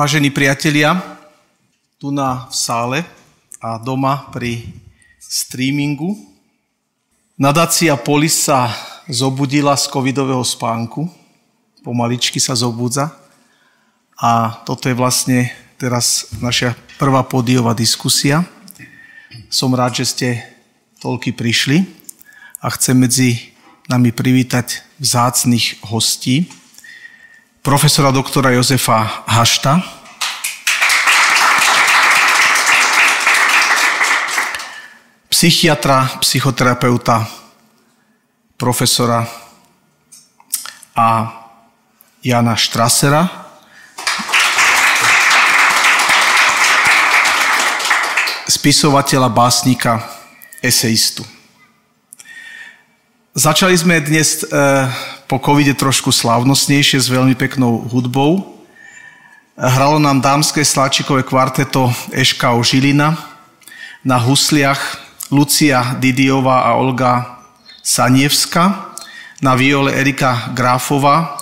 Vážení priatelia, tu na v sále a doma pri streamingu. Nadácia Polis sa zobudila z covidového spánku. Pomaličky sa zobudza. A toto je vlastne teraz naša prvá podiová diskusia. Som rád, že ste toľky prišli a chcem medzi nami privítať vzácných hostí profesora doktora Jozefa Hašta, psychiatra, psychoterapeuta, profesora a Jana Štrasera, spisovateľa, básnika, eseistu. Začali sme dnes e, po covide trošku slávnostnejšie s veľmi peknou hudbou. Hralo nám dámske sláčikové kvarteto Eška Žilina, na husliach Lucia Didiová a Olga Sanievska, na viole Erika Gráfová,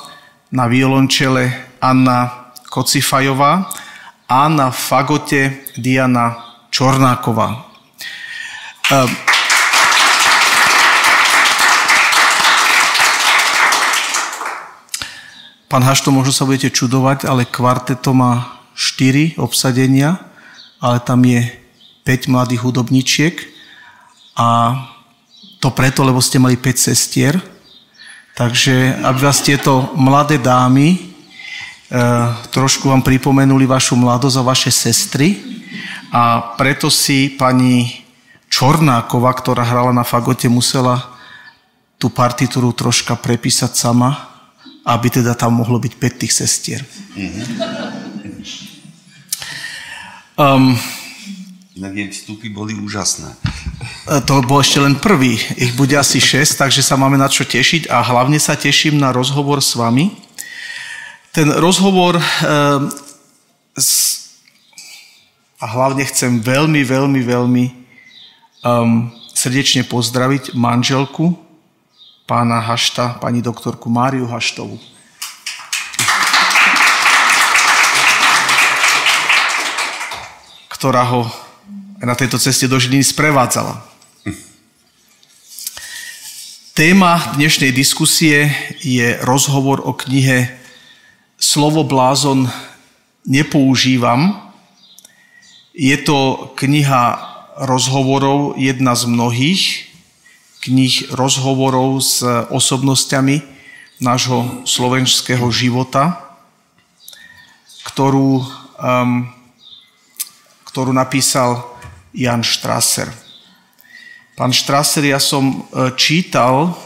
na violončele Anna Kocifajová a na fagote Diana Čornáková. Ehm, Pán Hašto, možno sa budete čudovať, ale kvarteto má 4 obsadenia, ale tam je 5 mladých hudobníčiek. A to preto, lebo ste mali 5 sestier. Takže aby vás tieto mladé dámy e, trošku vám pripomenuli vašu mladosť a vaše sestry. A preto si pani Čornáková, ktorá hrala na fagote, musela tú partitúru troška prepísať sama, aby teda tam mohlo byť 5 tých sestier. Um, Inak jej vstupy boli úžasné. E, to bol ešte len prvý. Ich bude asi 6, takže sa máme na čo tešiť a hlavne sa teším na rozhovor s vami. Ten rozhovor um, s, a hlavne chcem veľmi, veľmi, veľmi um, srdečne pozdraviť manželku pána Hašta, pani doktorku Máriu Haštovu. ktorá ho na tejto ceste do Žiliny sprevádzala. Téma dnešnej diskusie je rozhovor o knihe Slovo blázon nepoužívam. Je to kniha rozhovorov, jedna z mnohých, knih rozhovorov s osobnosťami nášho slovenského života, ktorú, um, ktorú napísal Jan Strasser. Pán Strasser, ja som e, čítal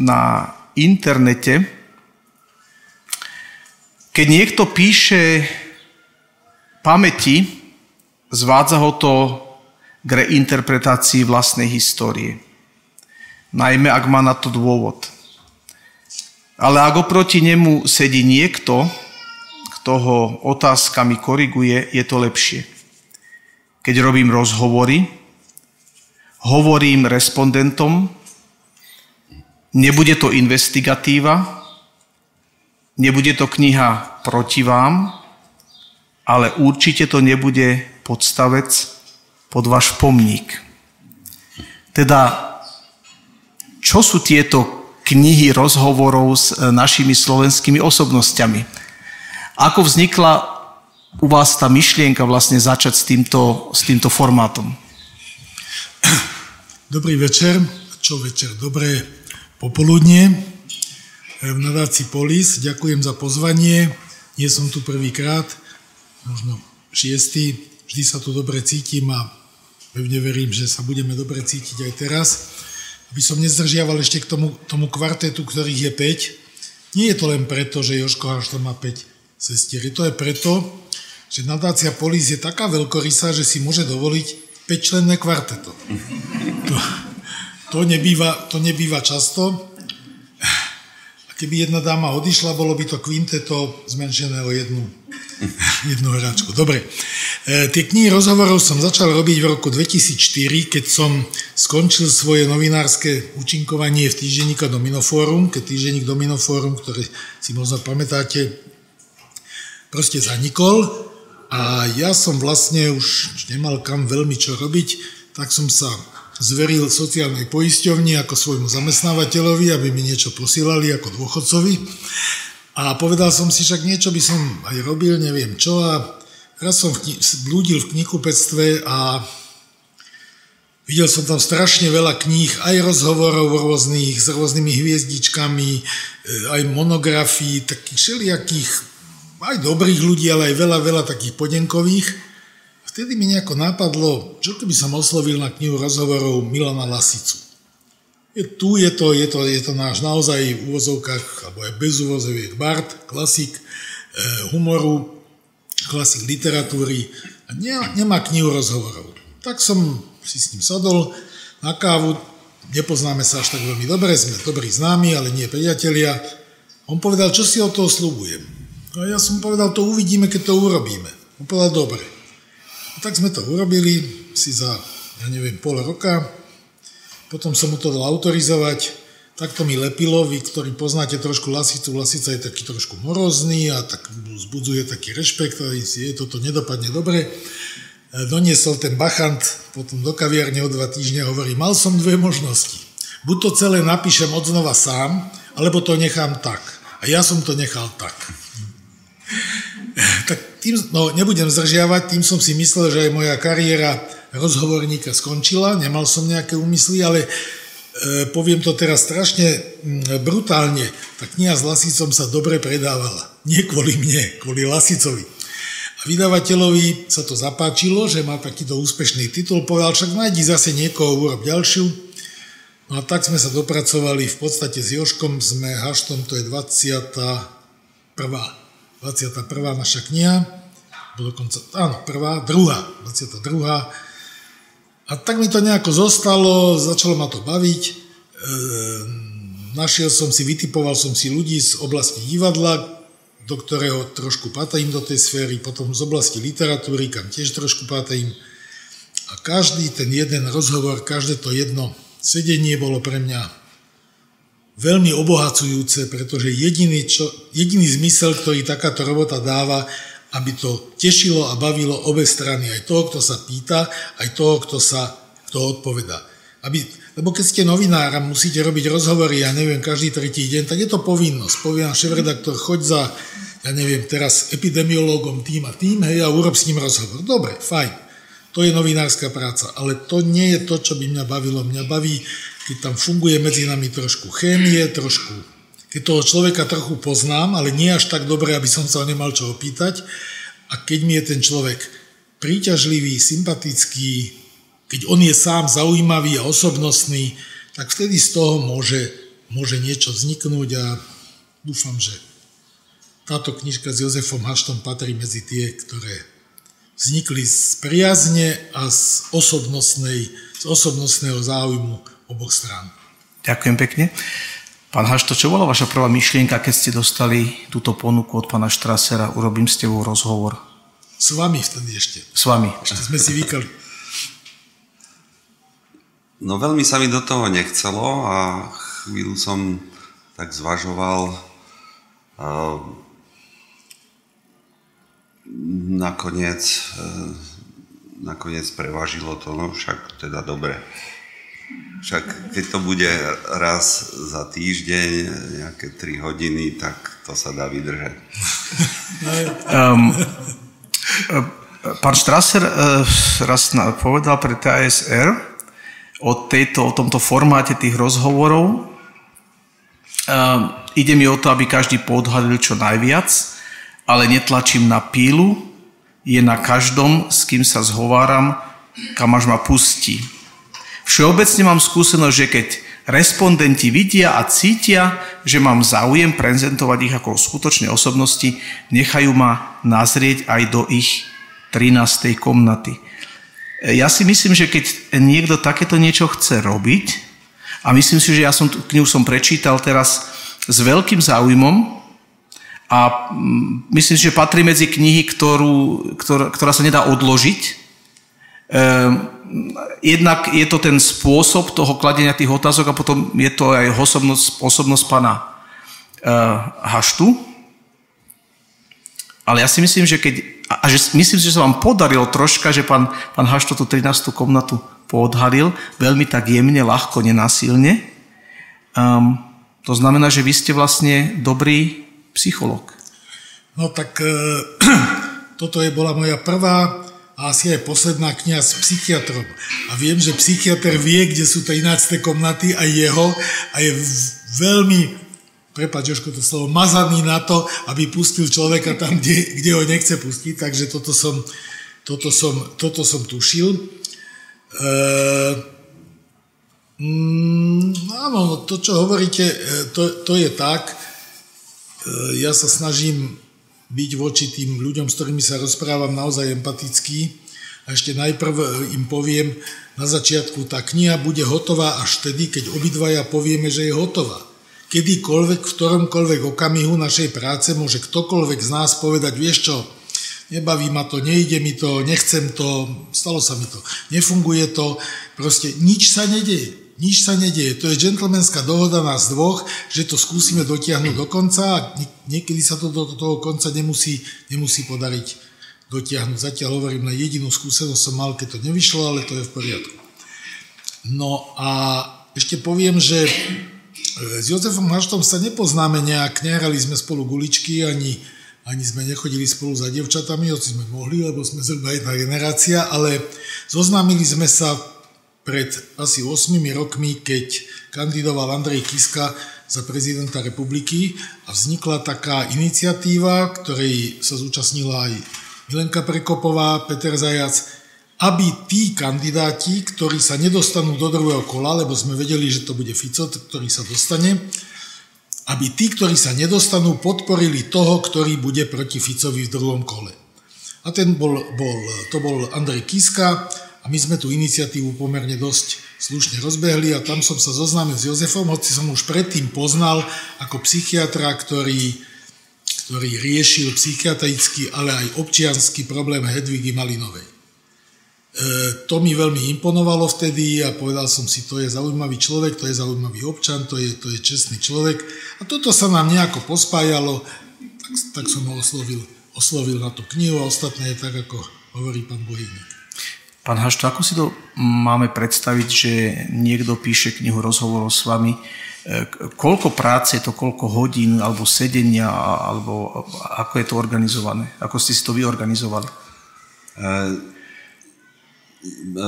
na internete, keď niekto píše pamäti, zvádza ho to k reinterpretácii vlastnej histórie najmä ak má na to dôvod. Ale ak oproti nemu sedí niekto, kto ho otázkami koriguje, je to lepšie. Keď robím rozhovory, hovorím respondentom, nebude to investigatíva, nebude to kniha proti vám, ale určite to nebude podstavec pod váš pomník. Teda čo sú tieto knihy rozhovorov s e, našimi slovenskými osobnosťami. Ako vznikla u vás tá myšlienka vlastne začať s týmto, s týmto formátom? Dobrý večer. Čo večer? Dobré popoludnie. V nadácii Polis. Ďakujem za pozvanie. Nie som tu prvýkrát, možno šiestý. Vždy sa tu dobre cítim a pevne verím, že sa budeme dobre cítiť aj teraz by som nezdržiaval ešte k tomu, tomu kvartetu, ktorých je 5. Nie je to len preto, že Joško Hašta má 5 sestier. To je preto, že nadácia Polis je taká veľkorysá, že si môže dovoliť 5-členné kvarteto. To, to, nebýva, to nebýva často. Keby jedna dáma odišla, bolo by to kvinteto zmenšené o jednu, jednu hráčku. Dobre. E, tie knihy rozhovorov som začal robiť v roku 2004, keď som skončil svoje novinárske účinkovanie v týždenníka Dominofórum, keď týždenník Dominofórum, ktorý si možno pamätáte, proste zanikol a ja som vlastne už nemal kam veľmi čo robiť, tak som sa zveril sociálnej poisťovni ako svojmu zamestnávateľovi, aby mi niečo posílali ako dôchodcovi. A povedal som si, však niečo by som aj robil, neviem čo. A raz som v kni- v knihkupectve a videl som tam strašne veľa kníh, aj rozhovorov rôznych, s rôznymi hviezdičkami, e, aj monografií, takých všelijakých, aj dobrých ľudí, ale aj veľa, veľa takých podenkových. Vtedy mi nejako napadlo, čo keby som oslovil na knihu rozhovorov Milana Lasicu. Je, tu je to, je to, je to náš naozaj v úvozovkách, alebo aj bez úvozoviek Bart, klasik e, humoru, klasik literatúry a ne, nemá knihu rozhovorov. Tak som si s ním sadol na kávu, nepoznáme sa až tak veľmi dobre, sme dobrí známi, ale nie priatelia. On povedal, čo si od toho slúbujem. A ja som povedal, to uvidíme, keď to urobíme. On povedal, dobre. A tak sme to urobili, si za, ja neviem, pol roka, potom som mu to dal autorizovať, tak to mi lepilo, vy, ktorí poznáte trošku Lasicu, Lasica je taký trošku morozný a tak zbudzuje taký rešpekt a je, toto nedopadne dobre. Doniesol ten bachant, potom do kaviarne o dva týždne hovorí, mal som dve možnosti. Buď to celé napíšem odznova sám, alebo to nechám tak. A ja som to nechal tak. Tak tým, no nebudem zdržiavať, tým som si myslel, že aj moja kariéra rozhovorníka skončila, nemal som nejaké úmysly, ale e, poviem to teraz strašne brutálne, tá kniha s Lasicom sa dobre predávala. Nie kvôli mne, kvôli Lasicovi. A vydavateľovi sa to zapáčilo, že má takýto úspešný titul, povedal, však nájdi zase niekoho, urob ďalšiu. No a tak sme sa dopracovali, v podstate s Joškom sme haštom, to je 21. 21. naša kniha, dokonca, áno, prvá, druhá, 22. A tak mi to nejako zostalo, začalo ma to baviť. E, našiel som si, vytipoval som si ľudí z oblasti divadla, do ktorého trošku patrím do tej sféry, potom z oblasti literatúry, kam tiež trošku patrím. A každý ten jeden rozhovor, každé to jedno sedenie bolo pre mňa veľmi obohacujúce, pretože jediný, čo, jediný zmysel, ktorý takáto robota dáva, aby to tešilo a bavilo obe strany, aj toho, kto sa pýta, aj toho, kto sa kto odpovedá. Aby, lebo keď ste novinár a musíte robiť rozhovory, ja neviem, každý tretí deň, tak je to povinnosť. Povie vám šéf-redaktor, choď za, ja neviem, teraz epidemiológom tým a tým, hej, a urob s ním rozhovor. Dobre, fajn. To je novinárska práca, ale to nie je to, čo by mňa bavilo. Mňa baví, keď tam funguje medzi nami trošku chémie, trošku keď toho človeka trochu poznám, ale nie až tak dobre, aby som sa nemal čo opýtať. A keď mi je ten človek príťažlivý, sympatický, keď on je sám zaujímavý a osobnostný, tak vtedy z toho môže, môže niečo vzniknúť a dúfam, že táto knižka s Jozefom Haštom patrí medzi tie, ktoré vznikli z priazne a z, osobnostnej, z osobnostného záujmu oboch strán. Ďakujem pekne. Pán Hašto, čo bola vaša prvá myšlienka, keď ste dostali túto ponuku od pána Štrasera, urobím s tebou rozhovor? S vami vtedy ešte. S vami. Ešte sme si vykali. No veľmi sa mi do toho nechcelo a chvíľu som tak zvažoval. A nakoniec, e, nakoniec prevažilo to, no však teda dobre. Však keď to bude raz za týždeň, nejaké 3 hodiny, tak to sa dá vydržať. Um, pán Strasser uh, raz povedal pre TASR o, tejto, o tomto formáte tých rozhovorov. Uh, ide mi o to, aby každý podhalil čo najviac, ale netlačím na pílu, je na každom, s kým sa zhováram, kam až ma pustí Všeobecne mám skúsenosť, že keď respondenti vidia a cítia, že mám záujem prezentovať ich ako skutočné osobnosti, nechajú ma nazrieť aj do ich 13. komnaty. Ja si myslím, že keď niekto takéto niečo chce robiť, a myslím si, že ja som tú knihu som prečítal teraz s veľkým záujmom a mm, myslím si, že patrí medzi knihy, ktorú, ktorá, ktorá sa nedá odložiť. Ehm, jednak je to ten spôsob toho kladenia tých otázok a potom je to aj osobnosť, osobnosť pana uh, Haštu. Ale ja si myslím, že keď, a že myslím že sa vám podarilo troška, že pán, pán Hašto tú 13. komnatu poodhalil, veľmi tak jemne, ľahko, nenásilne. Um, to znamená, že vy ste vlastne dobrý psychológ. No tak e, toto je bola moja prvá a asi aj posledná kniha s psychiatrom. A viem, že psychiatr vie, kde sú 13. komnaty a jeho a je veľmi prepáč Jožko to slovo, mazaný na to, aby pustil človeka tam, kde, kde ho nechce pustiť, takže toto som, toto som, toto som tušil. E, mm, áno, to, čo hovoríte, e, to, to je tak. E, ja sa snažím byť voči tým ľuďom, s ktorými sa rozprávam, naozaj empatický. A ešte najprv im poviem, na začiatku tá kniha bude hotová až vtedy, keď obidvaja povieme, že je hotová kedykoľvek, v ktoromkoľvek okamihu našej práce môže ktokoľvek z nás povedať, vieš čo, nebaví ma to, nejde mi to, nechcem to, stalo sa mi to, nefunguje to, proste nič sa nedeje. Nič sa nedieje. To je džentlmenská dohoda nás dvoch, že to skúsime dotiahnuť do konca a niekedy sa to do toho konca nemusí, nemusí podariť dotiahnuť. Zatiaľ hovorím, na jedinú skúsenosť som mal, keď to nevyšlo, ale to je v poriadku. No a ešte poviem, že s Jozefom Haštom sa nepoznáme nejak, nehrali sme spolu guličky, ani, ani sme nechodili spolu za devčatami, hoci sme mohli, lebo sme zhruba jedna generácia, ale zoznámili sme sa pred asi 8 rokmi, keď kandidoval Andrej Kiska za prezidenta republiky a vznikla taká iniciatíva, ktorej sa zúčastnila aj Milenka Prekopová, Peter Zajac, aby tí kandidáti, ktorí sa nedostanú do druhého kola, lebo sme vedeli, že to bude Fico, ktorý sa dostane, aby tí, ktorí sa nedostanú, podporili toho, ktorý bude proti Ficovi v druhom kole. A ten bol, bol, to bol Andrej Kiska a my sme tú iniciatívu pomerne dosť slušne rozbehli a tam som sa zoznámil s Jozefom, hoci som už predtým poznal ako psychiatra, ktorý, ktorý riešil psychiatrický, ale aj občianský problém Hedvigy Malinovej. E, to mi veľmi imponovalo vtedy a povedal som si, to je zaujímavý človek, to je zaujímavý občan, to je, to je čestný človek. A toto sa nám nejako pospájalo, tak, tak som ho oslovil, oslovil na tú knihu a ostatné je tak, ako hovorí pán Bohýnik. Pán Hašto, ako si to máme predstaviť, že niekto píše knihu rozhovorov s vami? E, koľko práce je to, koľko hodín, alebo sedenia, alebo ako je to organizované? Ako ste si to vyorganizovali? Uh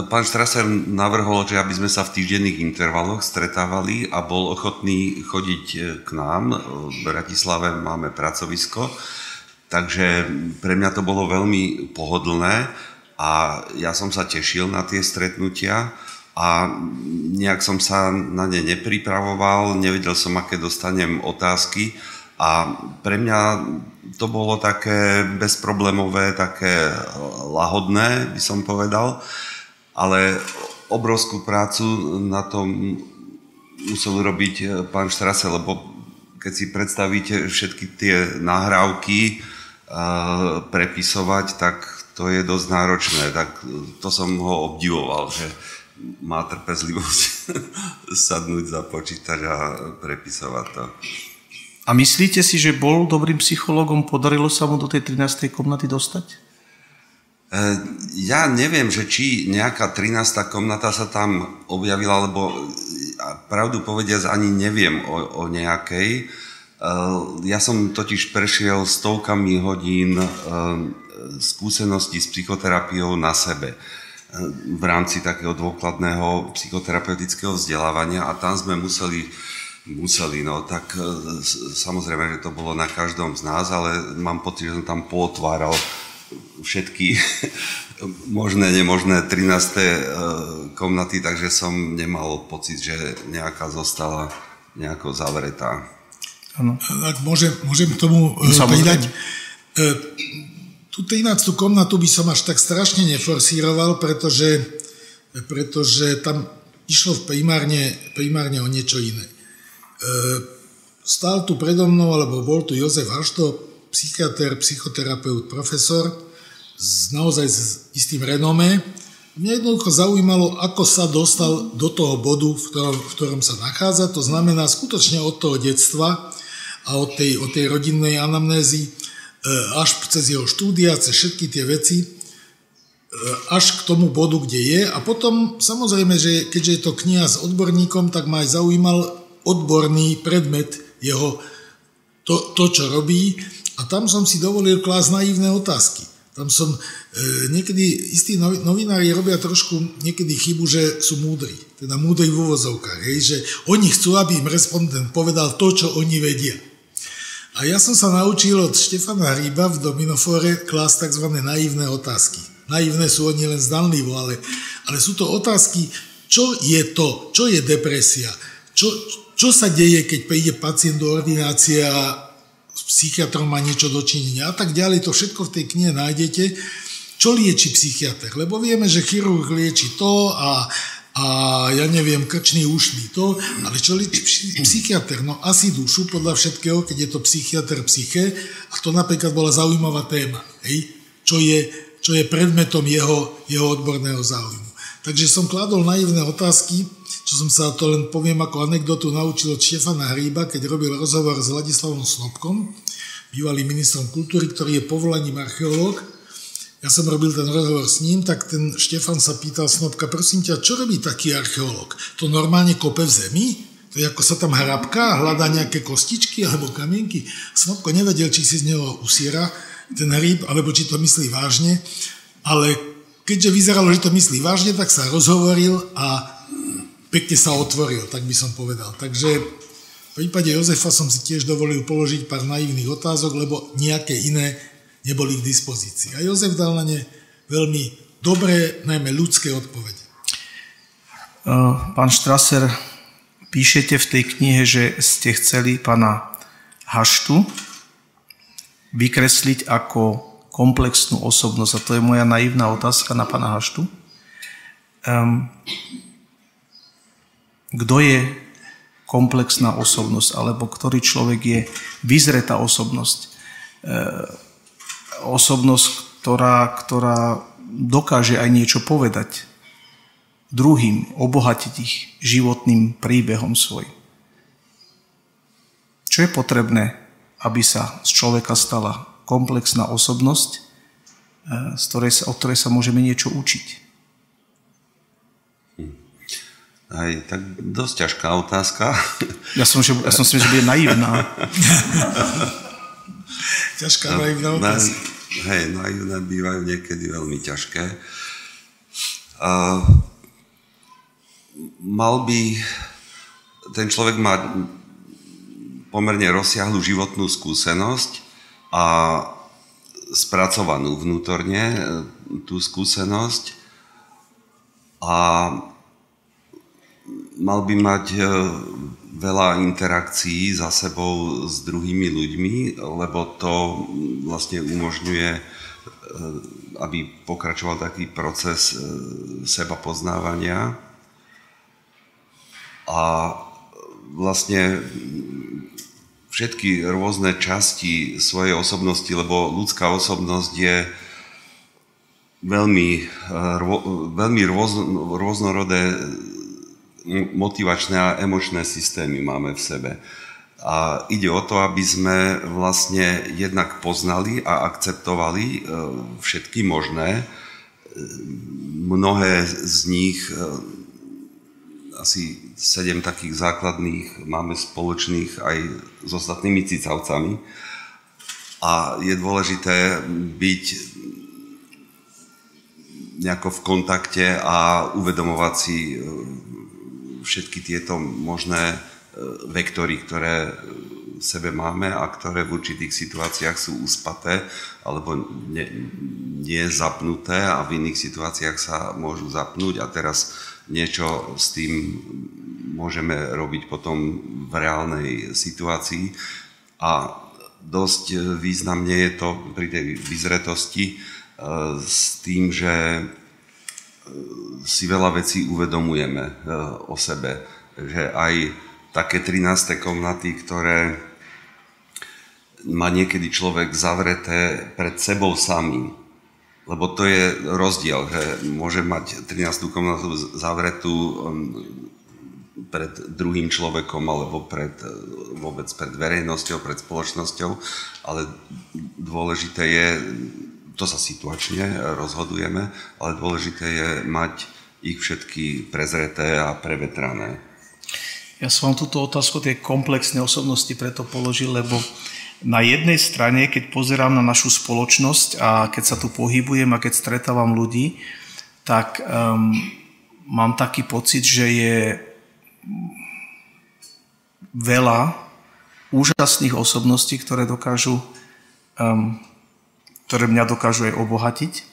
Pán Štraser navrhol, že aby sme sa v týždenných intervaloch stretávali a bol ochotný chodiť e, k nám. V Bratislave máme pracovisko, takže pre mňa to bolo veľmi pohodlné a ja som sa tešil na tie stretnutia a nejak som sa na ne nepripravoval, nevedel som, aké dostanem otázky. A pre mňa to bolo také bezproblémové, také lahodné, by som povedal, ale obrovskú prácu na tom musel robiť eh, pán Štrase, lebo keď si predstavíte všetky tie nahrávky uh, prepisovať, tak to je dosť náročné. Tak to som ho obdivoval, že má trpezlivosť sadnúť za počítač a prepisovať to. A myslíte si, že bol dobrým psychologom, podarilo sa mu do tej 13. komnaty dostať? E, ja neviem, že či nejaká 13. komnata sa tam objavila, lebo pravdu povediac ani neviem o, o nejakej. E, ja som totiž prešiel stovkami hodín e, skúseností s psychoterapiou na sebe v rámci takého dôkladného psychoterapeutického vzdelávania a tam sme museli museli, no tak e, samozrejme, že to bolo na každom z nás, ale mám pocit, že som tam potváral všetky možné, nemožné 13. E, komnaty, takže som nemal pocit, že nejaká zostala nejako zavretá. Ano. Ak môžem, môžem k tomu e, pridať, tú 13. komnatu by som až tak strašne neforsíroval, pretože, pretože tam išlo primárne, primárne o niečo iné. E, stál tu predo mnou, alebo bol tu Jozef Hašto, psychiatr, psychoterapeut, profesor, s, naozaj s istým renomé. Mňa jednoducho zaujímalo, ako sa dostal do toho bodu, v ktorom, v ktorom sa nachádza. To znamená skutočne od toho detstva a od tej, od tej rodinnej anamnézy až cez jeho štúdia, cez všetky tie veci, e, až k tomu bodu, kde je. A potom samozrejme, že keďže je to kniha s odborníkom, tak ma aj zaujímal odborný predmet jeho, to, to čo robí. A tam som si dovolil klásť naivné otázky. Tam som, e, niekedy istí novinári robia trošku niekedy chybu, že sú múdri. Teda múdri v úvozovkách. Hej, že oni chcú, aby im respondent povedal to, čo oni vedia. A ja som sa naučil od Štefana Hríba v Dominofore klásť tzv. naivné otázky. Naivné sú oni len zdanlivo, ale, ale sú to otázky, čo je to, čo je depresia, čo, čo sa deje, keď príde pacient do ordinácie a s psychiatrom má niečo dočinenia a tak ďalej. To všetko v tej knihe nájdete. Čo lieči psychiatr? Lebo vieme, že chirurg lieči to a a ja neviem, krčný ušný to, ale čo lieči psychiatr? No asi dušu podľa všetkého, keď je to psychiatr psyche a to napríklad bola zaujímavá téma, hej? Čo, je, čo je predmetom jeho, jeho odborného záujmu. Takže som kladol naivné otázky, čo som sa to len poviem ako anekdotu naučil od Štefana Hríba, keď robil rozhovor s Ladislavom Snobkom, bývalým ministrom kultúry, ktorý je povolaním archeológ ja som robil ten rozhovor s ním, tak ten Štefan sa pýtal Snobka, prosím ťa, čo robí taký archeológ? To normálne kope v zemi? To je ako sa tam hrabká, hľadá nejaké kostičky alebo kamienky. Snobko nevedel, či si z neho usiera ten hríb, alebo či to myslí vážne, ale keďže vyzeralo, že to myslí vážne, tak sa rozhovoril a pekne sa otvoril, tak by som povedal. Takže v prípade Jozefa som si tiež dovolil položiť pár naivných otázok, lebo nejaké iné neboli k dispozícii. A Jozef dal na ne veľmi dobré, najmä ľudské odpovede. Pán Štraser, píšete v tej knihe, že ste chceli pána Haštu vykresliť ako komplexnú osobnosť. A to je moja naivná otázka na pána Haštu. Um, kto je komplexná osobnosť, alebo ktorý človek je vyzretá osobnosť. Uh, osobnosť, ktorá, ktorá dokáže aj niečo povedať druhým, obohatiť ich životným príbehom svoj. Čo je potrebné, aby sa z človeka stala komplexná osobnosť, e, z ktorej sa, od ktorej sa môžeme niečo učiť? Aj tak dosť ťažká otázka. Ja som, že, ja som si že bude naivná. Ťažká naivná otázka. Na, hej, naivné bývajú niekedy veľmi ťažké. A mal by ten človek mať pomerne rozsiahlu životnú skúsenosť a spracovanú vnútorne e, tú skúsenosť a mal by mať e, veľa interakcií za sebou s druhými ľuďmi, lebo to vlastne umožňuje, e, aby pokračoval taký proces e, seba poznávania. A vlastne všetky rôzne časti svojej osobnosti, lebo ľudská osobnosť je veľmi, e, veľmi rôznorodé motivačné a emočné systémy máme v sebe. A ide o to, aby sme vlastne jednak poznali a akceptovali e, všetky možné. E, mnohé z nich, e, asi sedem takých základných, máme spoločných aj s ostatnými cicavcami. A je dôležité byť nejako v kontakte a uvedomovať si všetky tieto možné e, vektory, ktoré v sebe máme a ktoré v určitých situáciách sú uspaté alebo nie, nie zapnuté a v iných situáciách sa môžu zapnúť a teraz niečo s tým môžeme robiť potom v reálnej situácii. A dosť významne je to pri tej vyzretosti e, s tým, že si veľa vecí uvedomujeme e, o sebe. Že aj také 13. komnaty, ktoré má niekedy človek zavreté pred sebou samým. Lebo to je rozdiel, že môže mať 13. komnatu zavretú um, pred druhým človekom alebo pred, vôbec pred verejnosťou, pred spoločnosťou, ale dôležité je, to sa situačne rozhodujeme, ale dôležité je mať ich všetky prezreté a prevetrané. Ja som vám túto otázku tej komplexnej osobnosti preto položil, lebo na jednej strane, keď pozerám na našu spoločnosť a keď sa tu pohybujem a keď stretávam ľudí, tak um, mám taký pocit, že je veľa úžasných osobností, ktoré dokážu, um, ktoré mňa dokážu aj obohatiť.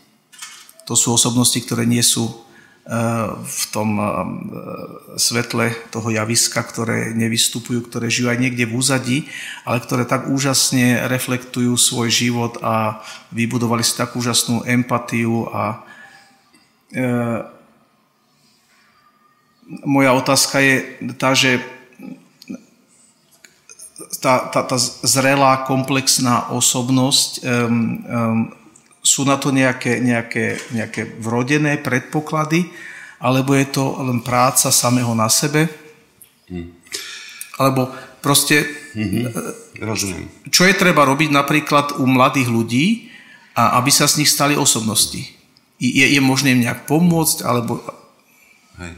To sú osobnosti, ktoré nie sú uh, v tom uh, svetle toho javiska, ktoré nevystupujú, ktoré žijú aj niekde v úzadí, ale ktoré tak úžasne reflektujú svoj život a vybudovali si takú úžasnú empatiu a uh, moja otázka je tá, že tá, tá, tá zrelá, komplexná osobnosť, um, um, sú na to nejaké, nejaké, nejaké vrodené predpoklady, alebo je to len práca samého na sebe? Hmm. Alebo proste... Mm-hmm. Rozumiem. Čo je treba robiť napríklad u mladých ľudí, a aby sa z nich stali osobnosti? Je, je možné im nejak pomôcť, alebo... Hej.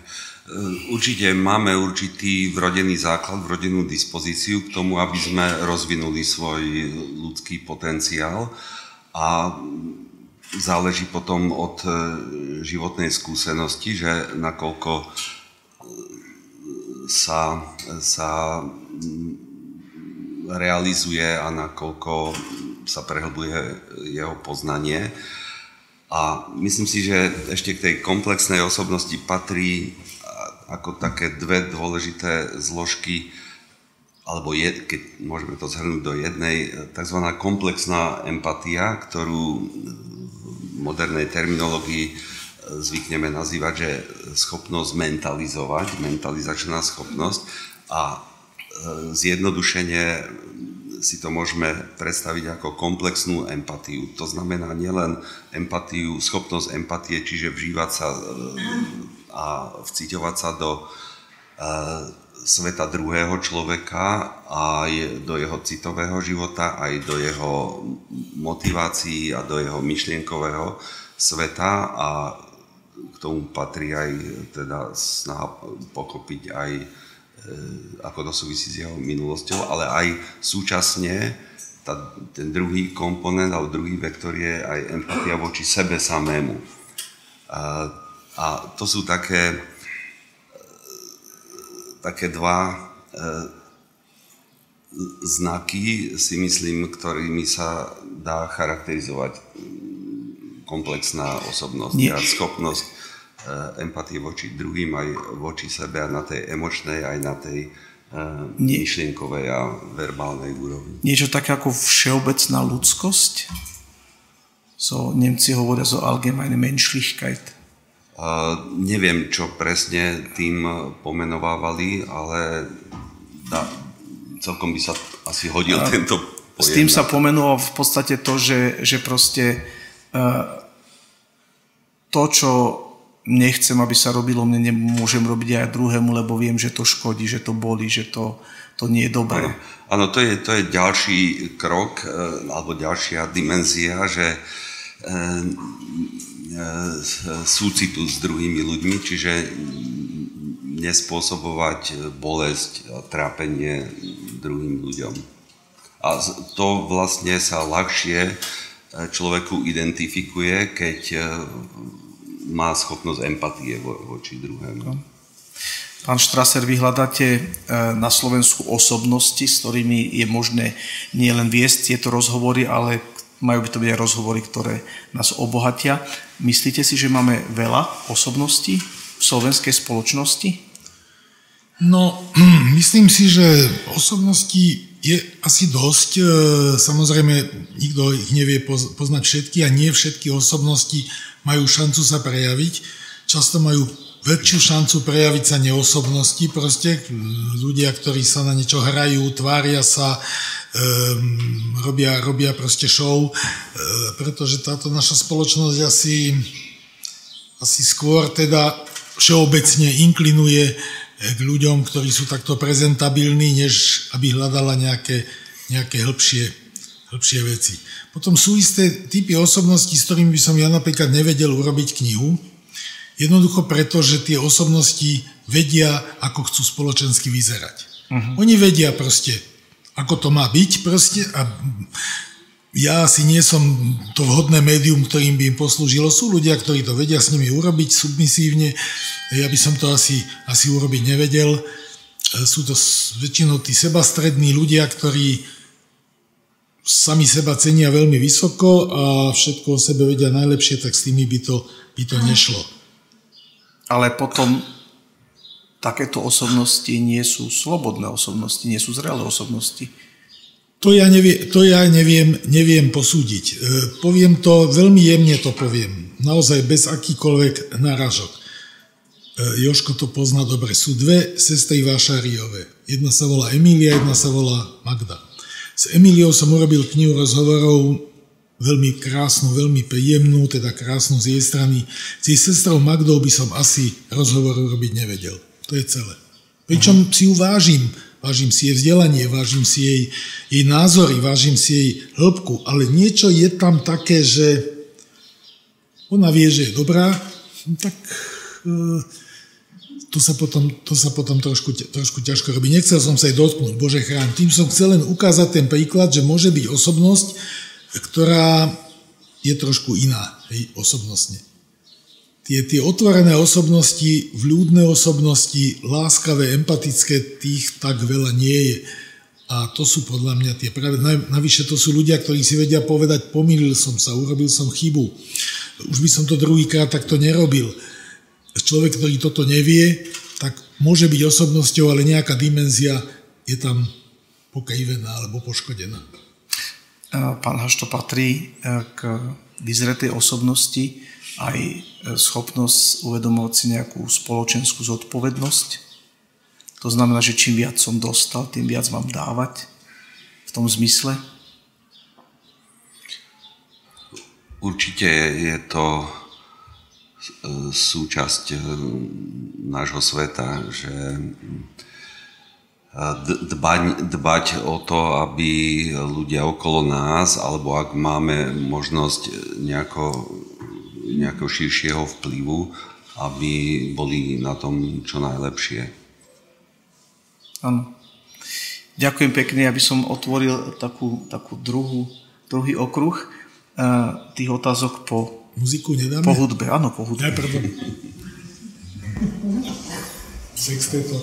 Určite máme určitý vrodený základ, vrodenú dispozíciu k tomu, aby sme rozvinuli svoj ľudský potenciál a záleží potom od e, životnej skúsenosti, že nakoľko e, sa, sa realizuje a nakoľko sa prehlbuje jeho poznanie. A myslím si, že ešte k tej komplexnej osobnosti patrí ako také dve dôležité zložky, alebo je, keď môžeme to zhrnúť do jednej, tzv. komplexná empatia, ktorú v modernej terminológii zvykneme nazývať, že schopnosť mentalizovať, mentalizačná schopnosť a e, zjednodušenie si to môžeme predstaviť ako komplexnú empatiu. To znamená nielen empatiu, schopnosť empatie, čiže vžívať sa e, a vciťovať sa do e, sveta druhého človeka a do jeho citového života, aj do jeho motivácií a do jeho myšlienkového sveta a k tomu patrí aj teda snaha pochopiť aj e, ako to súvisí s jeho minulosťou, ale aj súčasne tá, ten druhý komponent alebo druhý vektor je aj empatia voči sebe samému. A a to sú také, také dva e, znaky, si myslím, ktorými sa dá charakterizovať komplexná osobnosť Nie. a schopnosť e, empatie voči druhým, aj voči sebe a na tej emočnej, aj na tej e, Nie. myšlienkovej a verbálnej úrovni. Niečo také ako všeobecná ľudskosť? So, Nemci hovoria so allgemeine Menschlichkeit. Neviem, čo presne tým pomenovávali, ale da, celkom by sa asi hodil a tento pojem. S tým sa pomenovalo v podstate to, že, že proste uh, to, čo nechcem, aby sa robilo, mne nemôžem robiť aj druhému, lebo viem, že to škodí, že to boli, že to, to nie je dobré. Áno, to je, to je ďalší krok, e, alebo ďalšia dimenzia, že e, súcitu s druhými ľuďmi, čiže nespôsobovať bolesť a trápenie druhým ľuďom. A to vlastne sa ľahšie e, človeku identifikuje, keď e, má schopnosť empatie voči druhému. No. Pán Štraser, vy hľadáte e, na Slovensku osobnosti, s ktorými je možné nielen viesť tieto rozhovory, ale majú by to byť aj rozhovory, ktoré nás obohatia. Myslíte si, že máme veľa osobností v slovenskej spoločnosti? No, myslím si, že osobností je asi dosť. E, samozrejme, nikto ich nevie poznať všetky a nie všetky osobnosti majú šancu sa prejaviť. Často majú väčšiu šancu prejaviť sa neosobnosti, proste ľudia, ktorí sa na niečo hrajú, tvária sa, um, robia, robia proste show, uh, pretože táto naša spoločnosť asi, asi skôr teda všeobecne inklinuje k ľuďom, ktorí sú takto prezentabilní, než aby hľadala nejaké, nejaké hĺbšie, hĺbšie veci. Potom sú isté typy osobností, s ktorými by som ja napríklad nevedel urobiť knihu, jednoducho preto, že tie osobnosti vedia, ako chcú spoločensky vyzerať. Uh-huh. Oni vedia proste, ako to má byť proste a ja asi nie som to vhodné médium, ktorým by im poslúžilo. Sú ľudia, ktorí to vedia s nimi urobiť submisívne. Ja by som to asi, asi urobiť nevedel. Sú to väčšinou tí sebastrední ľudia, ktorí sami seba cenia veľmi vysoko a všetko o sebe vedia najlepšie, tak s tými by to, by to nešlo. Ale potom takéto osobnosti nie sú slobodné osobnosti, nie sú zrelé osobnosti. To ja, nevie, to ja neviem, neviem posúdiť. E, poviem to, veľmi jemne to poviem. Naozaj bez akýkoľvek náražok. E, Joško to pozná dobre. Sú dve sestry Vášariové. Jedna sa volá Emília, jedna sa volá Magda. S Emíliou som urobil knihu rozhovorov veľmi krásnu, veľmi príjemnú, teda krásnu z jej strany. S jej sestrou Magdou by som asi rozhovor robiť nevedel. To je celé. Pričom si ju vážim, vážim si jej vzdelanie, vážim si jej, jej názory, vážim si jej hĺbku, ale niečo je tam také, že ona vie, že je dobrá, no tak e, to sa potom, to sa potom trošku, trošku ťažko robí. Nechcel som sa jej dotknúť, Bože chrán. Tým som chcel len ukázať ten príklad, že môže byť osobnosť, ktorá je trošku iná, hej, osobnostne tie, tie otvorené osobnosti, vľúdne osobnosti, láskavé, empatické, tých tak veľa nie je. A to sú podľa mňa tie práve, navyše to sú ľudia, ktorí si vedia povedať, pomýlil som sa, urobil som chybu. Už by som to druhýkrát takto nerobil. Človek, ktorý toto nevie, tak môže byť osobnosťou, ale nejaká dimenzia je tam pokajivená alebo poškodená. Pán Haš, to patrí e, k vyzretej osobnosti aj e, schopnosť uvedomovať si nejakú spoločenskú zodpovednosť. To znamená, že čím viac som dostal, tým viac mám dávať v tom zmysle. Určite je to e, súčasť e, nášho sveta, že dbať, dbať o to, aby ľudia okolo nás, alebo ak máme možnosť nejako nejakého širšieho vplyvu, aby boli na tom čo najlepšie. Áno. Ďakujem pekne, aby som otvoril takú, takú druhú, druhý okruh uh, tých otázok po, Muziku nedáme? po hudbe. Áno, po hudbe. Najprv. Sexteto.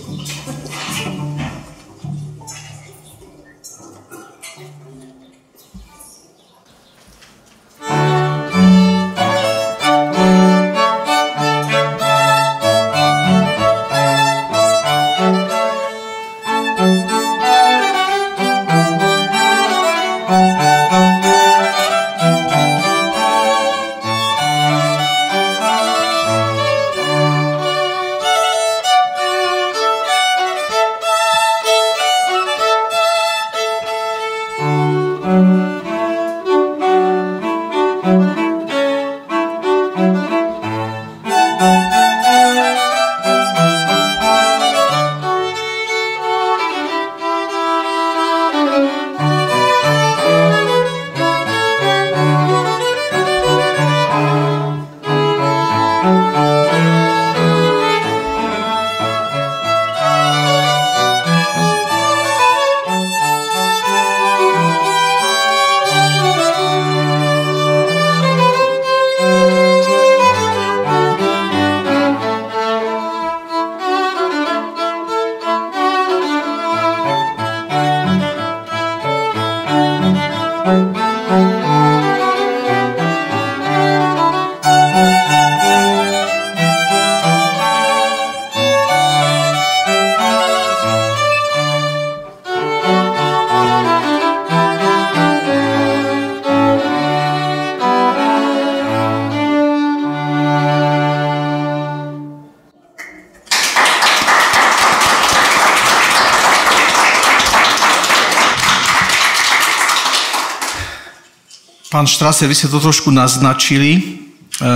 Pán Štrase, vy ste to trošku naznačili eh,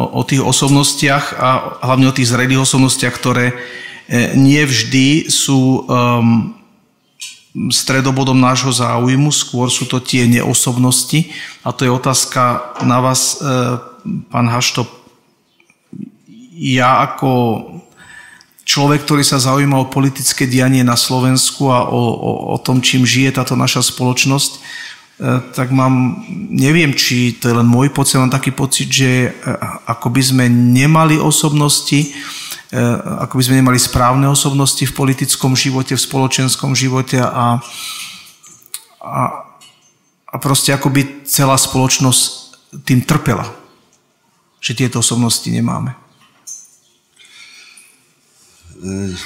o, tých osobnostiach a hlavne o tých zrelých osobnostiach, ktoré nie vždy sú um, stredobodom nášho záujmu, skôr sú to tie neosobnosti. A to je otázka na vás, e, pán Hašto. Ja ako človek, ktorý sa zaujíma o politické dianie na Slovensku a o, o, o tom, čím žije táto naša spoločnosť, tak mám, neviem, či to je len môj pocit, mám taký pocit, že e, ako by sme nemali osobnosti, Eh, ako by sme nemali správne osobnosti v politickom živote, v spoločenskom živote a, a, a proste ako by celá spoločnosť tým trpela, že tieto osobnosti nemáme. Eh,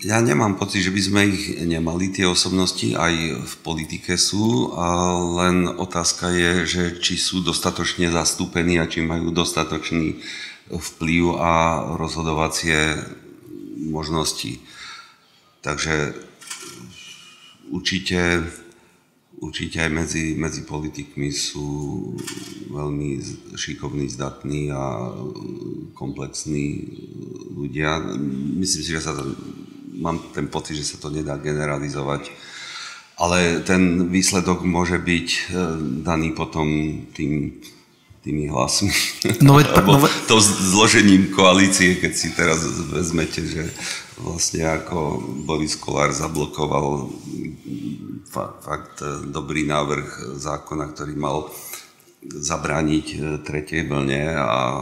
ja nemám pocit, že by sme ich nemali, tie osobnosti, aj v politike sú, a len otázka je, že či sú dostatočne zastúpení a či majú dostatočný vplyv a rozhodovacie možnosti. Takže určite, určite aj medzi, medzi politikmi sú veľmi šikovní, zdatní a komplexní ľudia. Myslím si, že sa to, mám ten pocit, že sa to nedá generalizovať, ale ten výsledok môže byť eh, daný potom tým tými hlasmi. No veď, no veď... to zložením koalície, keď si teraz vezmete, že vlastne ako Boris Kolár zablokoval fakt dobrý návrh zákona, ktorý mal zabrániť e, tretej vlne a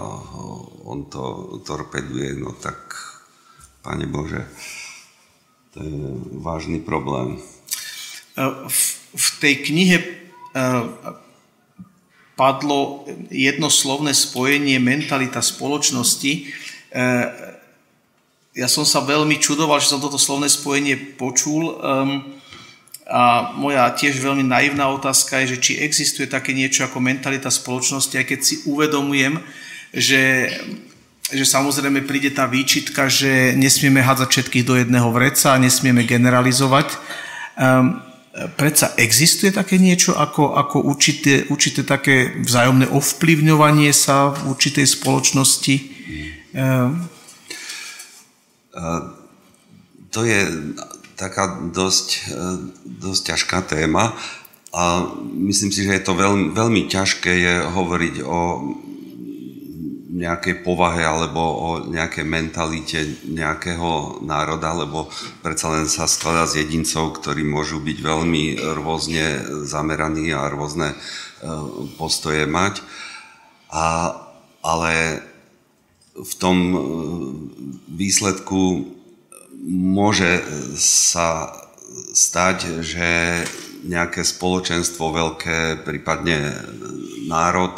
on to torpeduje, no tak, Pane Bože, to je vážny problém. E, v, v tej knihe e, padlo jedno slovné spojenie mentalita spoločnosti. E, ja som sa veľmi čudoval, že som toto slovné spojenie počul a moja tiež veľmi naivná otázka je, že či existuje také niečo ako mentalita spoločnosti, aj keď si uvedomujem, že, že samozrejme príde tá výčitka, že nesmieme hádzať všetkých do jedného vreca, nesmieme generalizovať. Um, predsa existuje také niečo ako, ako určité, určité také vzájomné ovplyvňovanie sa v určitej spoločnosti? Mm. To je taká dosť, e, dosť ťažká téma a myslím si, že je to veľmi, veľmi ťažké je hovoriť o nejakej povahe alebo o nejakej mentalite nejakého národa, lebo predsa len sa skladá z jedincov, ktorí môžu byť veľmi rôzne zameraní a rôzne e, postoje mať. A, ale v tom e, výsledku môže sa stať, že nejaké spoločenstvo veľké, prípadne národ,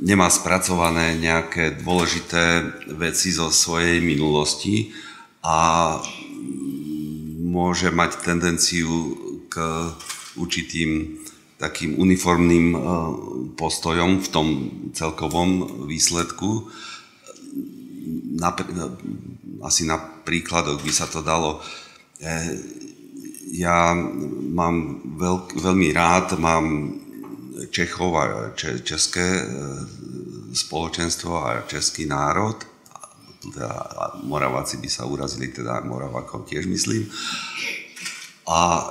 nemá spracované nejaké dôležité veci zo svojej minulosti a môže mať tendenciu k určitým takým uniformným e, postojom v tom celkovom výsledku. Asi na príkladoch by sa to dalo. E, ja mám veľk, veľmi rád, mám Čechov a české e, spoločenstvo a český národ. Teda Moraváci by sa urazili, teda Moravákov tiež myslím. A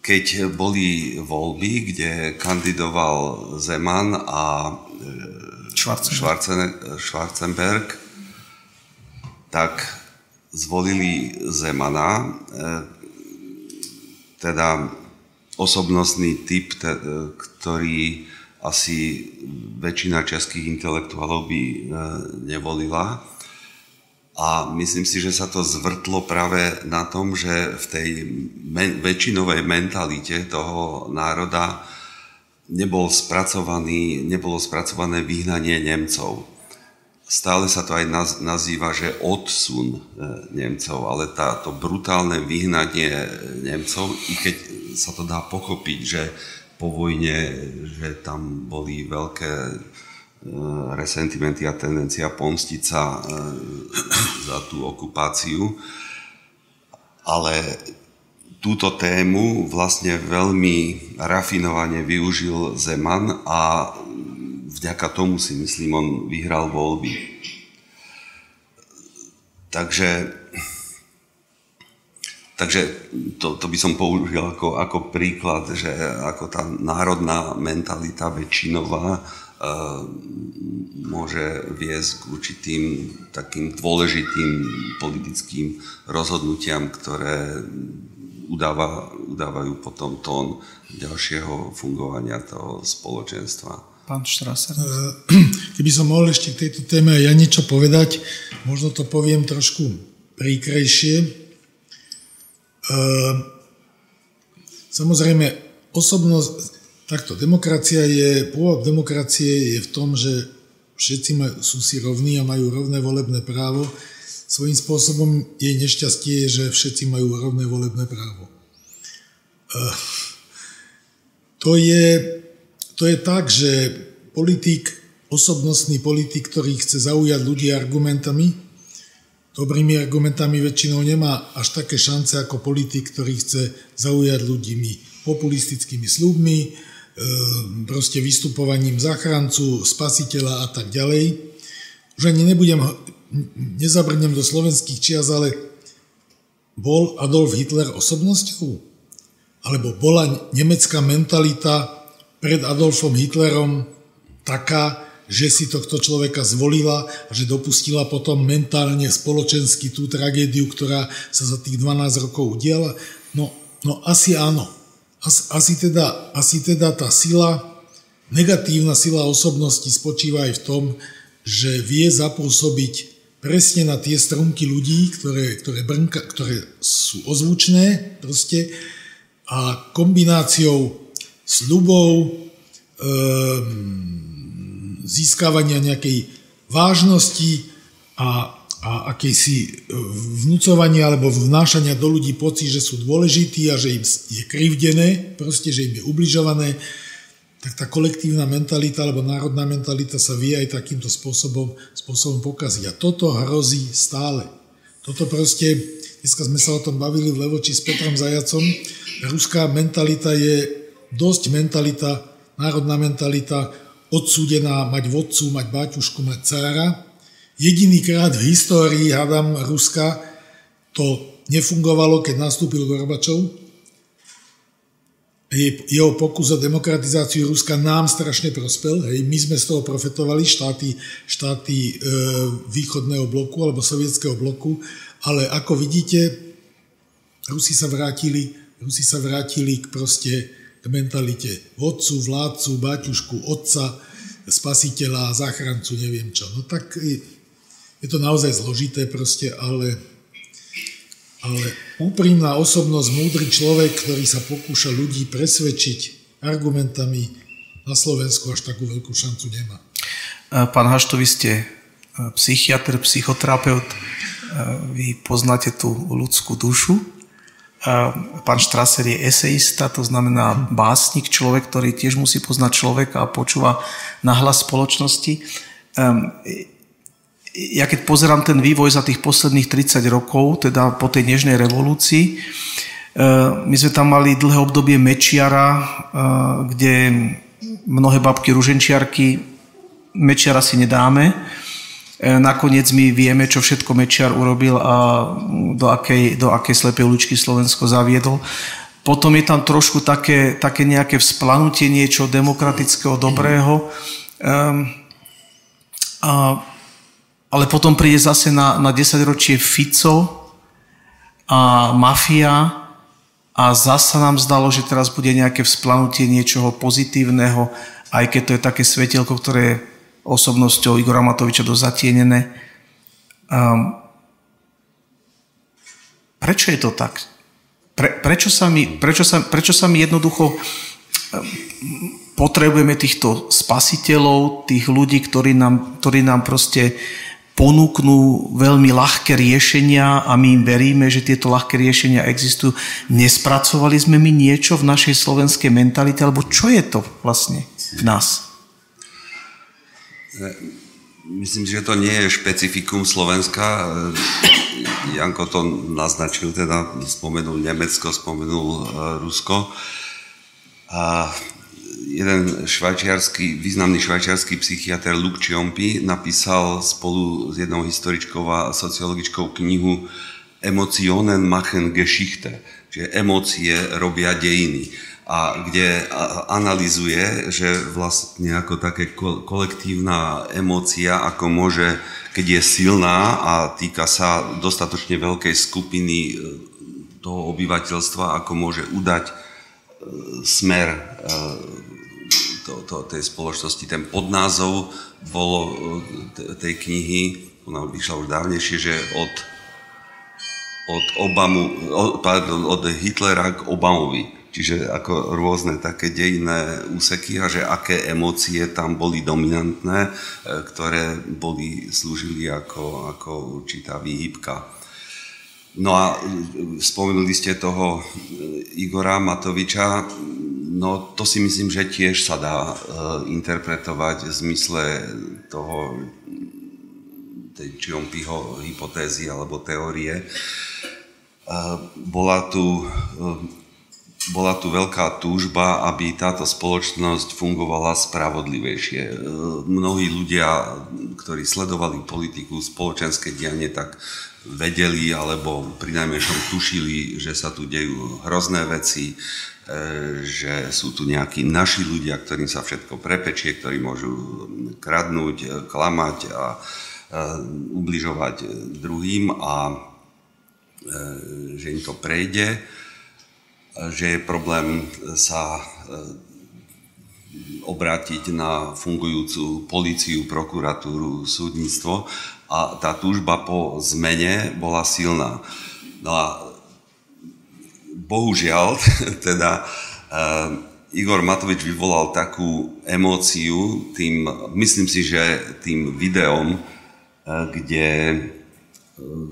keď boli voľby, kde kandidoval Zeman a e, Schwarzenberg, tak zvolili Zemana, e, teda osobnostný typ, ktorý asi väčšina českých intelektuálov by e, nevolila. A myslím si, že sa to zvrtlo práve na tom, že v tej men- väčšinovej mentalite toho národa nebol spracovaný, nebolo spracované vyhnanie Nemcov. Stále sa to aj nazýva, že odsun e, Nemcov, ale táto brutálne vyhnanie Nemcov, i keď sa to dá pochopiť, že po vojne, že tam boli veľké e, resentimenty a tendencia pomstiť sa e, za tú okupáciu. Ale túto tému vlastne veľmi rafinovane využil Zeman a vďaka tomu si myslím, on vyhral voľby. Takže takže to, to by som použil ako, ako príklad, že ako tá národná mentalita väčšinová uh, môže viesť k určitým takým dôležitým politickým rozhodnutiam, ktoré udáva, udávajú potom tón ďalšieho fungovania toho spoločenstva. Pán Štraser. Keby som mohol ešte k tejto téme ja niečo povedať, možno to poviem trošku príkrejšie. Samozrejme, osobnosť, takto, demokracia je, pôvod demokracie je v tom, že všetci majú, sú si rovní a majú rovné volebné právo svojím spôsobom jej nešťastie je, že všetci majú rovné volebné právo. Eh, to je, to je tak, že politik, osobnostný politik, ktorý chce zaujať ľudí argumentami, dobrými argumentami väčšinou nemá až také šance ako politik, ktorý chce zaujať ľuďmi populistickými slúbmi, eh, proste vystupovaním záchrancu, spasiteľa a tak ďalej. Už ani nebudem nezabrnem do slovenských čias, ale bol Adolf Hitler osobnosťou? Alebo bola nemecká mentalita pred Adolfom Hitlerom taká, že si tohto človeka zvolila a že dopustila potom mentálne, spoločensky tú tragédiu, ktorá sa za tých 12 rokov udiala? No, no asi áno. Asi, asi, teda, asi teda tá sila, negatívna sila osobnosti spočíva aj v tom, že vie zapôsobiť presne na tie strunky ľudí, ktoré, ktoré, brnka, ktoré sú ozvučné proste a kombináciou slubov, e, získavania nejakej vážnosti a, a akejsi vnúcovania alebo vnášania do ľudí pocit, že sú dôležití a že im je krivdené, proste, že im je ubližované, tak tá kolektívna mentalita alebo národná mentalita sa vie aj takýmto spôsobom, spôsobom pokaziť. A toto hrozí stále. Toto proste, dneska sme sa o tom bavili v Levoči s Petrom Zajacom, ruská mentalita je dosť mentalita, národná mentalita, odsúdená mať vodcu, mať báťušku, mať cára. Jedinýkrát v histórii, hádam, Ruska to nefungovalo, keď nastúpil Gorbačov, jeho pokus o demokratizáciu Ruska nám strašne prospel. Hej. My sme z toho profetovali, štáty, štáty e, východného bloku alebo sovietského bloku, ale ako vidíte, Rusi sa vrátili, Rusi sa vrátili k proste k mentalite vodcu, vládcu, baťušku, otca, spasiteľa, záchrancu, neviem čo. No tak je to naozaj zložité proste, ale ale úprimná osobnosť, múdry človek, ktorý sa pokúša ľudí presvedčiť argumentami na Slovensku až takú veľkú šancu nemá. Pán Hašto, vy ste e, psychiatr, psychoterapeut, e, vy poznáte tú ľudskú dušu. Pán Štraser je eseista, to znamená básnik, človek, ktorý tiež musí poznať človeka a počúva nahlas spoločnosti ja keď pozerám ten vývoj za tých posledných 30 rokov, teda po tej nežnej revolúcii, e, my sme tam mali dlhé obdobie Mečiara, e, kde mnohé babky ruženčiarky Mečiara si nedáme. E, nakoniec my vieme, čo všetko Mečiar urobil a do akej, do akej slepej uličky Slovensko zaviedol. Potom je tam trošku také, také nejaké vzplanutie niečo demokratického, dobrého. A ale potom príde zase na, na 10 ročie Fico a mafia a zasa nám zdalo, že teraz bude nejaké vzplanutie niečoho pozitívneho, aj keď to je také svetielko, ktoré osobnosťou Igora Matoviča dosť zatienené. Um, prečo je to tak? Pre, prečo, sa mi, prečo, sa, prečo sa mi jednoducho um, potrebujeme týchto spasiteľov, tých ľudí, ktorí nám, ktorí nám proste ponúknú veľmi ľahké riešenia a my im veríme, že tieto ľahké riešenia existujú. Nespracovali sme my niečo v našej slovenskej mentalite, alebo čo je to vlastne v nás? Myslím, že to nie je špecifikum Slovenska. Janko to naznačil, teda spomenul Nemecko, spomenul e, Rusko. A jeden švajčiarsky, významný švajčiarsky psychiatr Luke Ciompi napísal spolu s jednou historičkou a sociologičkou knihu Emotionen machen Geschichte, čiže emócie robia dejiny a kde analizuje, že vlastne ako také kolektívna emócia, ako môže, keď je silná a týka sa dostatočne veľkej skupiny e, toho obyvateľstva, ako môže udať e, smer e, to, to, tej spoločnosti. Ten podnázov bolo tej knihy, ona vyšla už dávnejšie, že od, od, Obamu, od, pardon, od Hitlera k Obamovi Čiže ako rôzne také dejné úseky a že aké emócie tam boli dominantné, e, ktoré boli, slúžili ako, ako určitá výhybka. No a e, spomenuli ste toho e, Igora Matoviča, no to si myslím, že tiež sa dá interpretovať v zmysle toho tej Čiompiho hypotézy alebo teórie. Bola tu bola tu veľká túžba, aby táto spoločnosť fungovala spravodlivejšie. E, mnohí ľudia, ktorí sledovali politiku, spoločenské dianie, tak vedeli alebo prinajmenšom tušili, že sa tu dejú hrozné veci, e, že sú tu nejakí naši ľudia, ktorým sa všetko prepečie, ktorí môžu kradnúť, klamať a e, ubližovať druhým a že im to prejde že je problém sa e, obrátiť na fungujúcu policiu, prokuratúru, súdnictvo a tá túžba po zmene bola silná. No a bohužiaľ, teda uh, Igor Matovič vyvolal takú emóciu tým, myslím si, že tým videom, uh, kde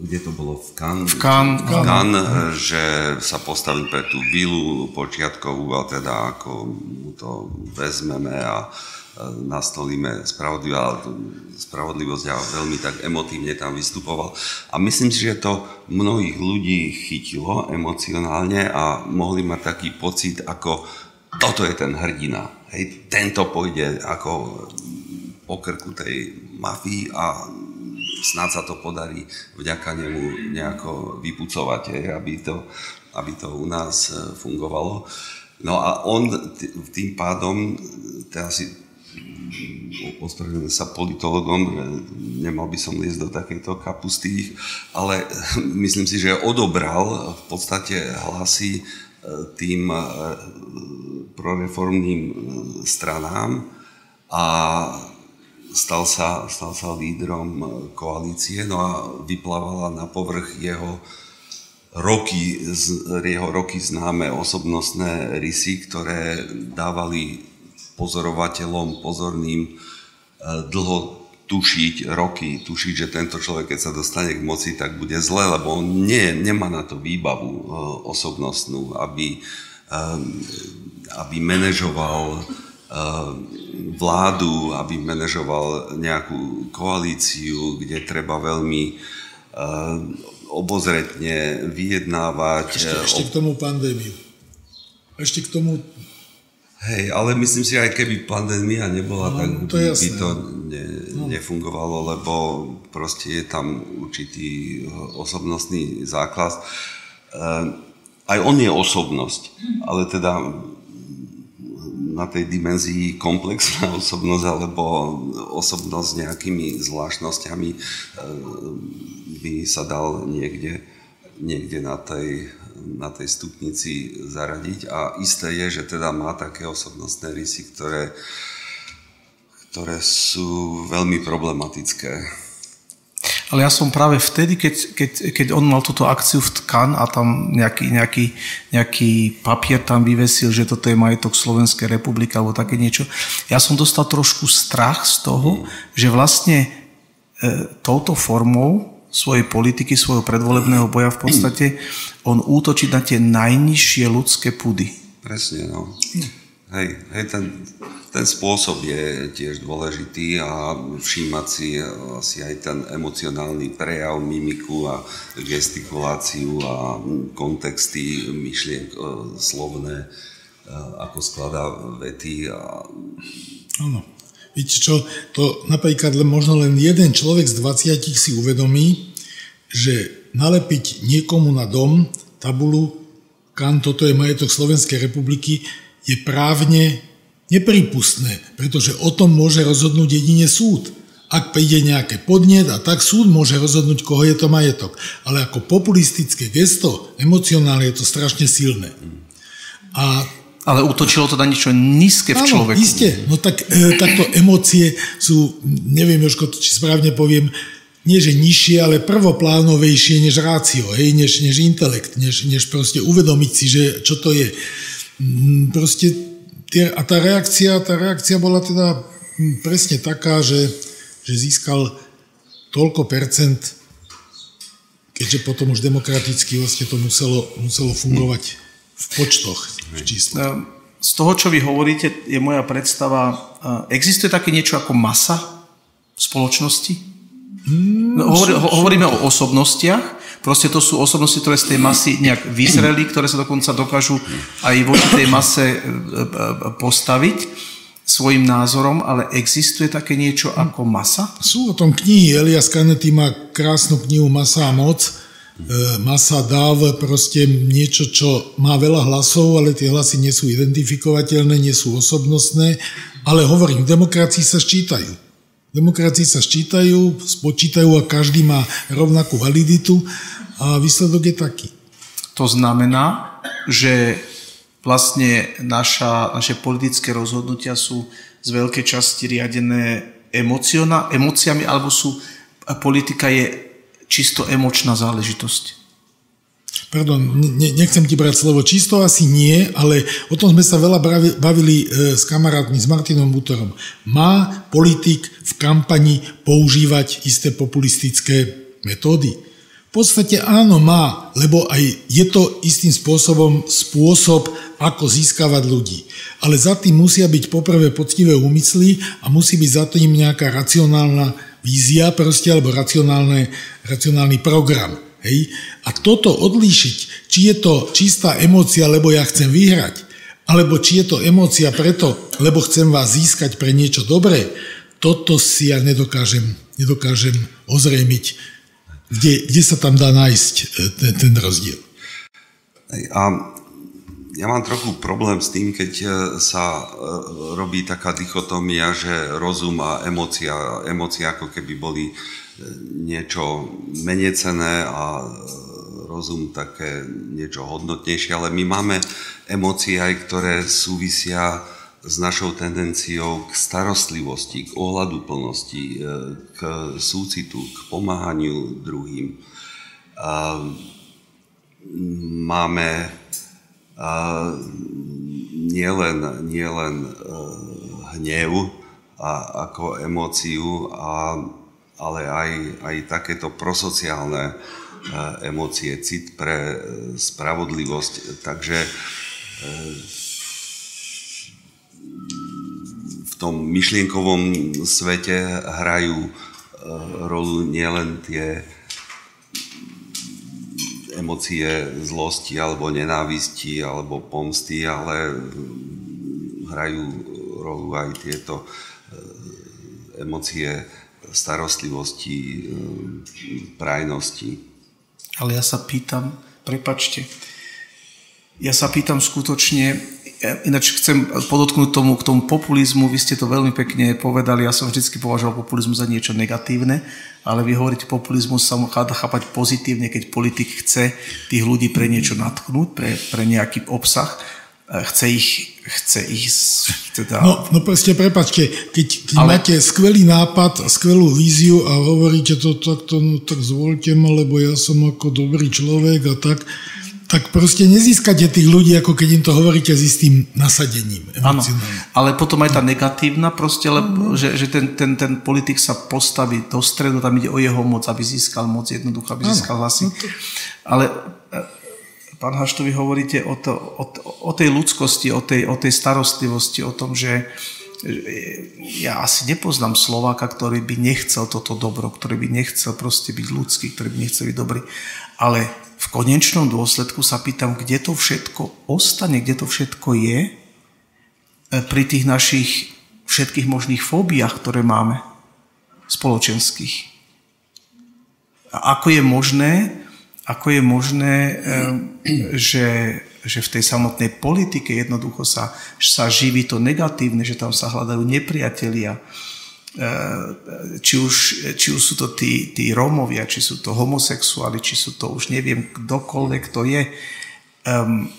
kde to bolo v Cannes, v Cannes, v Cannes že sa postavil pre tú vilu počiatkovú a teda ako mu to vezmeme a nastolíme spravodlivosť a veľmi tak emotívne tam vystupoval. A myslím si, že to mnohých ľudí chytilo emocionálne a mohli mať taký pocit, ako toto je ten hrdina. Hej, tento pôjde ako po krku tej mafii a snad sa to podarí vďaka nemu nejako vypucovať, aby, to, aby to u nás e, fungovalo. No a on tým pádom, teraz si ospravedlňujem sa politologom, e, nemal by som liesť do takéto kapusty, ale myslím si, že odobral v podstate hlasy e, tým proreformným stranám a stal sa, stal sa lídrom e, koalície, no a vyplávala na povrch jeho roky, jeho roky známe osobnostné rysy, ktoré dávali pozorovateľom pozorným e, dlho tušiť roky, tušiť, že tento človek, keď sa dostane k moci, tak bude zle, lebo on nie, nemá na to výbavu e, osobnostnú, aby, aby manažoval vládu, aby manažoval nejakú koalíciu, kde treba veľmi obozretne vyjednávať. Ešte, ešte k tomu pandémiu. Ešte k tomu... Hej, ale myslím si, aj keby pandémia nebola, no, tak to by, by to ne, no. nefungovalo, lebo proste je tam určitý osobnostný základ. Aj on je osobnosť, ale teda na tej dimenzii komplexná osobnosť alebo osobnosť s nejakými zvláštnosťami e, by sa dal niekde, niekde na, tej, na tej stupnici zaradiť. A isté je, že teda má také osobnostné rysy, ktoré, ktoré sú veľmi problematické. Ale ja som práve vtedy, keď, keď, keď on mal túto akciu v Tkan a tam nejaký, nejaký, nejaký papier tam vyvesil, že toto je majetok Slovenskej republiky alebo také niečo, ja som dostal trošku strach z toho, mm. že vlastne e, touto formou svojej politiky, svojho predvolebného boja v podstate on útočí na tie najnižšie ľudské pudy. Presne, no. Hej, hej ten, ten spôsob je tiež dôležitý a všímať si asi aj ten emocionálny prejav, mimiku a gestikuláciu a kontexty myšlienk e, slovné, e, ako skladá vety. A... Áno. Čo, to napríklad možno len jeden človek z 20 si uvedomí, že nalepiť niekomu na dom tabulu, kam toto je majetok Slovenskej republiky, je právne nepripustné, pretože o tom môže rozhodnúť jedine súd. Ak príde nejaké podnet a tak súd môže rozhodnúť, koho je to majetok. Ale ako populistické gesto, emocionálne je to strašne silné. A ale útočilo to na niečo nízke v človeku. Áno, iste. No tak e, takto emócie sú, neviem, Jožko, či správne poviem, nie že nižšie, ale prvoplánovejšie než rácio, hej, než, než intelekt, než, než proste uvedomiť si, že čo to je. Mm, proste tie, a tá reakcia, tá reakcia bola teda hm, presne taká, že, že získal toľko percent, keďže potom už demokraticky vlastne to muselo, muselo fungovať v počtoch, v číslach. Z toho, čo vy hovoríte, je moja predstava, existuje také niečo ako masa v spoločnosti? Mm, no, hovor, ho, hovoríme o osobnostiach, proste to sú osobnosti, ktoré z tej masy nejak vyzreli, ktoré sa dokonca dokážu aj voči tej mase e, e, postaviť svojim názorom, ale existuje také niečo ako masa? Sú o tom knihy. Elias Canetti má krásnu knihu Masa a moc, E, masa dáv proste niečo, čo má veľa hlasov, ale tie hlasy nie sú identifikovateľné, nie sú osobnostné, ale hovorím, v demokracii sa ščítajú. V demokracii sa ščítajú, spočítajú a každý má rovnakú validitu a výsledok je taký. To znamená, že vlastne naša, naše politické rozhodnutia sú z veľkej časti riadené emóciami, alebo sú, politika je čisto emočná záležitosť? Pardon, ne, nechcem ti brať slovo čisto, asi nie, ale o tom sme sa veľa bavili e, s kamarátmi, s Martinom Butorom. Má politik v kampani používať isté populistické metódy? V podstate áno, má, lebo aj je to istým spôsobom spôsob, ako získavať ľudí. Ale za tým musia byť poprvé poctivé úmysly a musí byť za tým nejaká racionálna vízia proste, alebo racionálny program. Hej? A toto odlíšiť, či je to čistá emócia, lebo ja chcem vyhrať, alebo či je to emócia preto, lebo chcem vás získať pre niečo dobré, toto si ja nedokážem, nedokážem ozrejmiť, kde, kde sa tam dá nájsť e, ten, ten rozdiel. A ja mám trochu problém s tým, keď e, sa e, robí taká dichotomia, že rozum a emócia, emócia ako keby boli niečo menej cené a rozum také niečo hodnotnejšie, ale my máme emócie aj, ktoré súvisia s našou tendenciou k starostlivosti, k ohľadu plnosti, k súcitu, k pomáhaniu druhým. Máme nielen, nielen e, hnev a, ako emóciu, a, ale aj, aj takéto prosociálne e, emócie, cit pre e, spravodlivosť. Takže v tom myšlienkovom svete hrajú rolu nielen tie emócie zlosti alebo nenávisti alebo pomsty, ale hrajú rolu aj tieto emócie starostlivosti, eh, prajnosti. Ale ja sa pýtam, prepačte, ja sa pýtam skutočne, ináč chcem podotknúť tomu, k tomu populizmu, vy ste to veľmi pekne povedali, ja som vždy považoval populizmu za niečo negatívne, ale vy hovoríte, populizmus sa dá chápať pozitívne, keď politik chce tých ľudí pre niečo natknúť, pre, pre nejaký obsah, chce ich, chce ich teda... No, no proste, prepačte, keď, keď ale... máte skvelý nápad, skvelú víziu a hovoríte to takto, no tak zvolte ma, lebo ja som ako dobrý človek a tak, tak proste nezískate tých ľudí, ako keď im to hovoríte s istým nasadením. Áno, ale potom aj tá negatívna proste, lebo, že, že ten, ten, ten politik sa postaví do stredu, tam ide o jeho moc, aby získal moc jednoducho, aby získal hlasy. No. Ale e, pán Hašto, vy hovoríte o, to, o, o tej ľudskosti, o tej, o tej starostlivosti, o tom, že ja asi nepoznám Slováka, ktorý by nechcel toto dobro, ktorý by nechcel proste byť ľudský, ktorý by nechcel byť dobrý. Ale v konečnom dôsledku sa pýtam, kde to všetko ostane, kde to všetko je e, pri tých našich všetkých možných fóbiách, ktoré máme spoločenských. A ako je možné, ako je možné, že, že v tej samotnej politike jednoducho sa, sa živí to negatívne, že tam sa hľadajú nepriatelia, či už, či už sú to tí, tí Rómovia, či sú to homosexuáli, či sú to už neviem kdokoľvek to je. Um,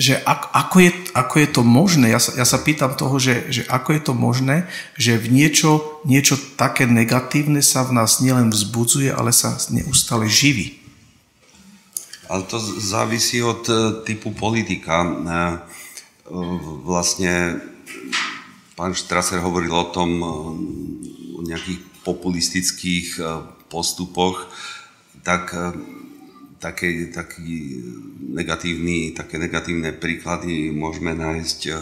že ako je, ako je to možné, ja sa, ja sa pýtam toho, že, že ako je to možné, že v niečo, niečo také negatívne sa v nás nielen vzbudzuje, ale sa neustále živí. Ale to závisí od e, typu politika. E, vlastne pán Štraser hovoril o tom, e, o nejakých populistických postupoch, tak také, taký negatívny, také negatívne príklady môžeme nájsť e,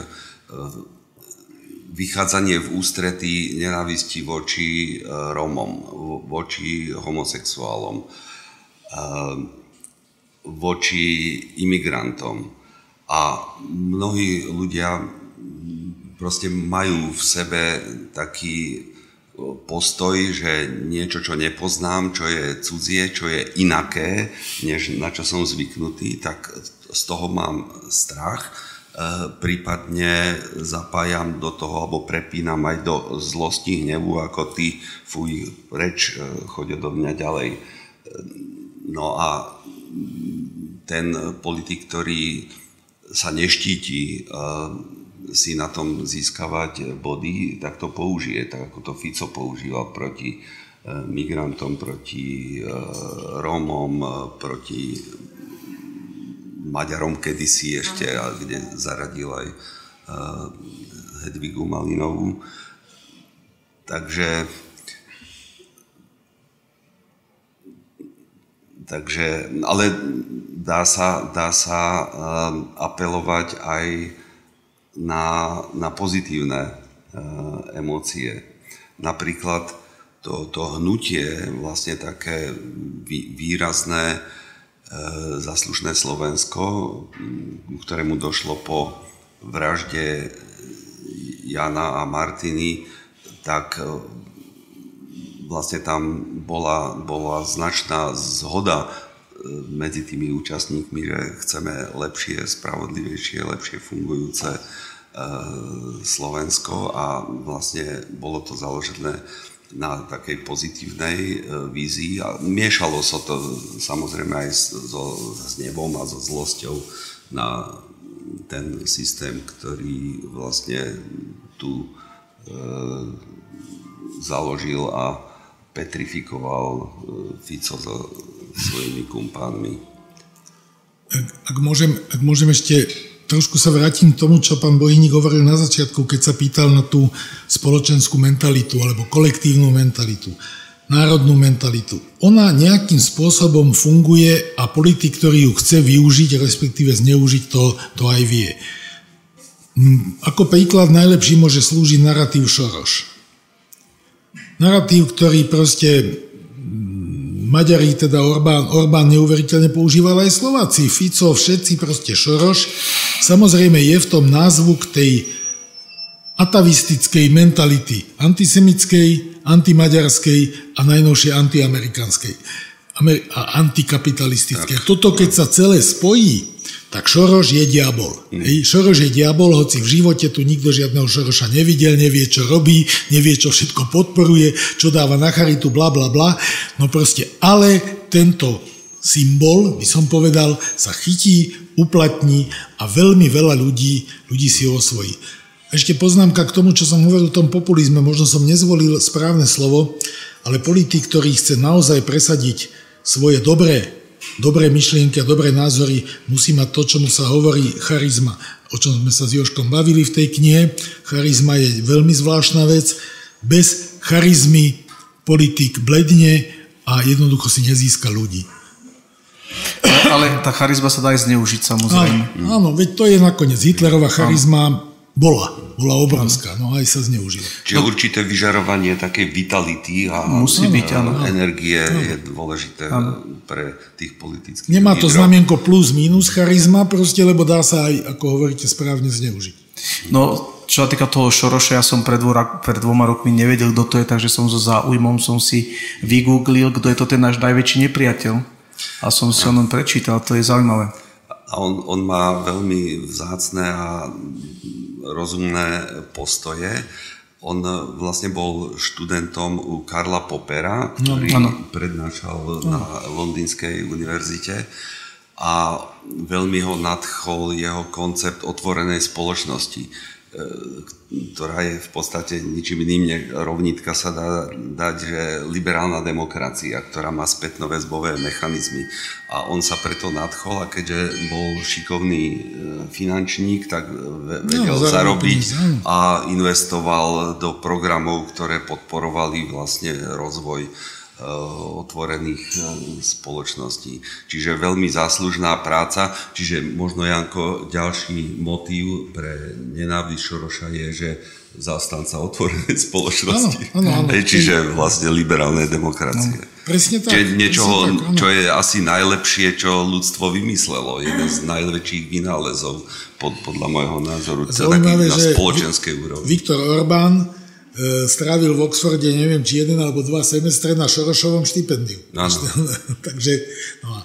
vychádzanie v ústretí nenávisti voči e, Rómom, voči homosexuálom, e, voči imigrantom. A mnohí ľudia proste majú v sebe taký postoj, že niečo, čo nepoznám, čo je cudzie, čo je inaké, než na čo som zvyknutý, tak z toho mám strach. E, prípadne zapájam do toho, alebo prepínam aj do zlosti, hnevu, ako ty, fuj, reč, e, chodia do mňa ďalej. E, no a ten politik, ktorý sa neštíti si na tom získavať body, tak to použije, tak ako to Fico používal proti e, migrantom, proti e, Rómom, e, proti Maďarom kedysi ešte, kde zaradil aj Hedvigu Malinovú. Takže Takže, ale dá sa, dá sa apelovať aj na, na pozitívne e, emócie. Napríklad to, to hnutie, vlastne také vý, výrazné, e, zaslušné Slovensko, ktorému došlo po vražde Jana a Martiny, tak e, vlastne tam bola, bola značná zhoda medzi tými účastníkmi, že chceme lepšie, spravodlivejšie, lepšie fungujúce E, Slovensko. A vlastne bolo to založené na takej pozitívnej e, vízii. A miešalo sa to samozrejme aj so, s nebom a so zlosťou na ten systém, ktorý vlastne tu e, založil a petrifikoval e, Fico so svojimi kumpánmi. Ak, ak, môžem, ak môžem ešte trošku sa vrátim k tomu, čo pán Bohyník hovoril na začiatku, keď sa pýtal na tú spoločenskú mentalitu alebo kolektívnu mentalitu, národnú mentalitu. Ona nejakým spôsobom funguje a politik, ktorý ju chce využiť, respektíve zneužiť, to, to aj vie. Hm, ako príklad najlepší môže slúžiť narratív Šoroš. Narratív, ktorý proste Maďari, teda Orbán, Orbán neuveriteľne používal aj Slováci, Fico, všetci, proste Šoroš. Samozrejme je v tom názvu k tej atavistickej mentality, antisemickej, antimaďarskej a najnovšie antiamerikanskej a antikapitalistické. Toto keď sa celé spojí, tak Šoroš je diabol. Mm. Hej, Šoroš je diabol, hoci v živote tu nikto žiadneho Šoroša nevidel, nevie, čo robí, nevie, čo všetko podporuje, čo dáva na charitu, bla, bla, bla. No proste, ale tento symbol, by som povedal, sa chytí, uplatní a veľmi veľa ľudí, ľudí si ho osvojí. Ešte poznámka k tomu, čo som hovoril o tom populizme, možno som nezvolil správne slovo, ale politik, ktorý chce naozaj presadiť svoje dobré dobré myšlienky a dobré názory, musí mať to, čomu sa hovorí charizma, o čom sme sa s Joškom bavili v tej knihe. Charizma je veľmi zvláštna vec. Bez charizmy politik bledne a jednoducho si nezíska ľudí. Ale tá charizma sa dá aj zneužiť samozrejme. Áno, áno veď to je nakoniec Hitlerová charizma bola, bola obrovská, no aj sa zneužila. Čiže no. určité vyžarovanie takej vitality a Musí byť, áno. energie áno. je dôležité áno. pre tých politických Nemá to znamienko plus minus charizma proste, lebo dá sa aj, ako hovoríte, správne zneužiť. No, čo sa týka toho Šoroša, ja som pred, dvora, pred dvoma rokmi nevedel, kto to je, takže som so záujmom som si vygooglil, kto je to ten náš najväčší nepriateľ. A som si o ňom prečítal, to je zaujímavé. A on, on má veľmi vzácne a rozumné postoje. On vlastne bol študentom u Karla Popera, no, ktorý no, prednášal no. na Londýnskej univerzite a veľmi ho nadchol jeho koncept otvorenej spoločnosti ktorá je v podstate ničím iným, rovnítka sa dá dať, že liberálna demokracia, ktorá má spätnoväzbové mechanizmy. A on sa preto nadchol a keďže bol šikovný e, finančník, tak vedel no, zarobiť a investoval do programov, ktoré podporovali vlastne rozvoj otvorených eh, spoločností. Čiže veľmi záslužná práca, čiže možno Janko, ďalší motív pre nenávisť Šoroša je, že zástanca otvorenej spoločnosti. Áno, áno, áno. Čiže vlastne liberálnej demokracie. No, presne tak. Čiže niečoho, tak, čo je asi najlepšie, čo ľudstvo vymyslelo. Jeden z najväčších vynálezov pod, podľa môjho názoru. Zaujímavé, na spoločenskej úrovni. Viktor Orbán strávil v Oxforde, neviem, či jeden alebo dva semestre na Šorošovom štipendiu. Takže, no.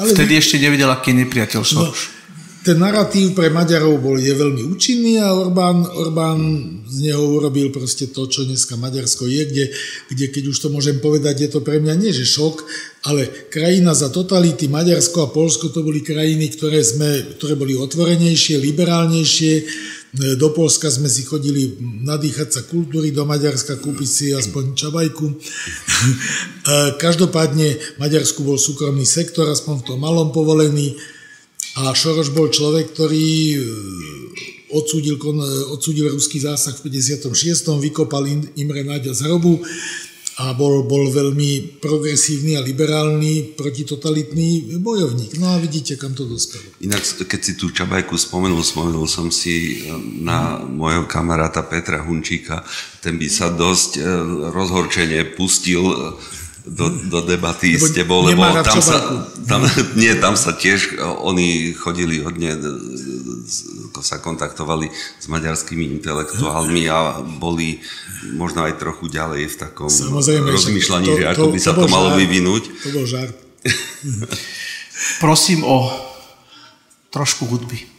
Ale Vtedy ešte nevidel, aký je nepriateľ no, Šoroš. No, ten narratív pre Maďarov bol, je veľmi účinný a Orbán, Orbán z neho urobil proste to, čo dneska Maďarsko je, kde, kde keď už to môžem povedať, je to pre mňa nie že šok, ale krajina za totality, Maďarsko a Polsko to boli krajiny, ktoré, sme, ktoré boli otvorenejšie, liberálnejšie, E, do Polska sme si chodili nadýchať sa kultúry, do Maďarska kúpiť si aspoň čabajku. E, každopádne Maďarsku bol súkromný sektor, aspoň v tom malom povolený. A Šoroš bol človek, ktorý e, odsúdil, odsúdil ruský zásah v 56. vykopal Imre Náďa z hrobu a bol, bol veľmi progresívny a liberálny protitotalitný bojovník. No a vidíte, kam to dospelo. Inak, keď si tú Čabajku spomenul, spomenul som si e, na môjho kamaráta Petra Hunčíka, ten by sa dosť e, rozhorčene pustil e, do, do debaty lebo s tebou, lebo tam sa, tam, nie, tam sa tiež, oni chodili hodne sa kontaktovali s maďarskými intelektuálmi a boli možno aj trochu ďalej v takom Samozrejme, rozmýšľaní, to, že ako by sa to, to malo žart, vyvinúť. To bol žart. Prosím o trošku hudby.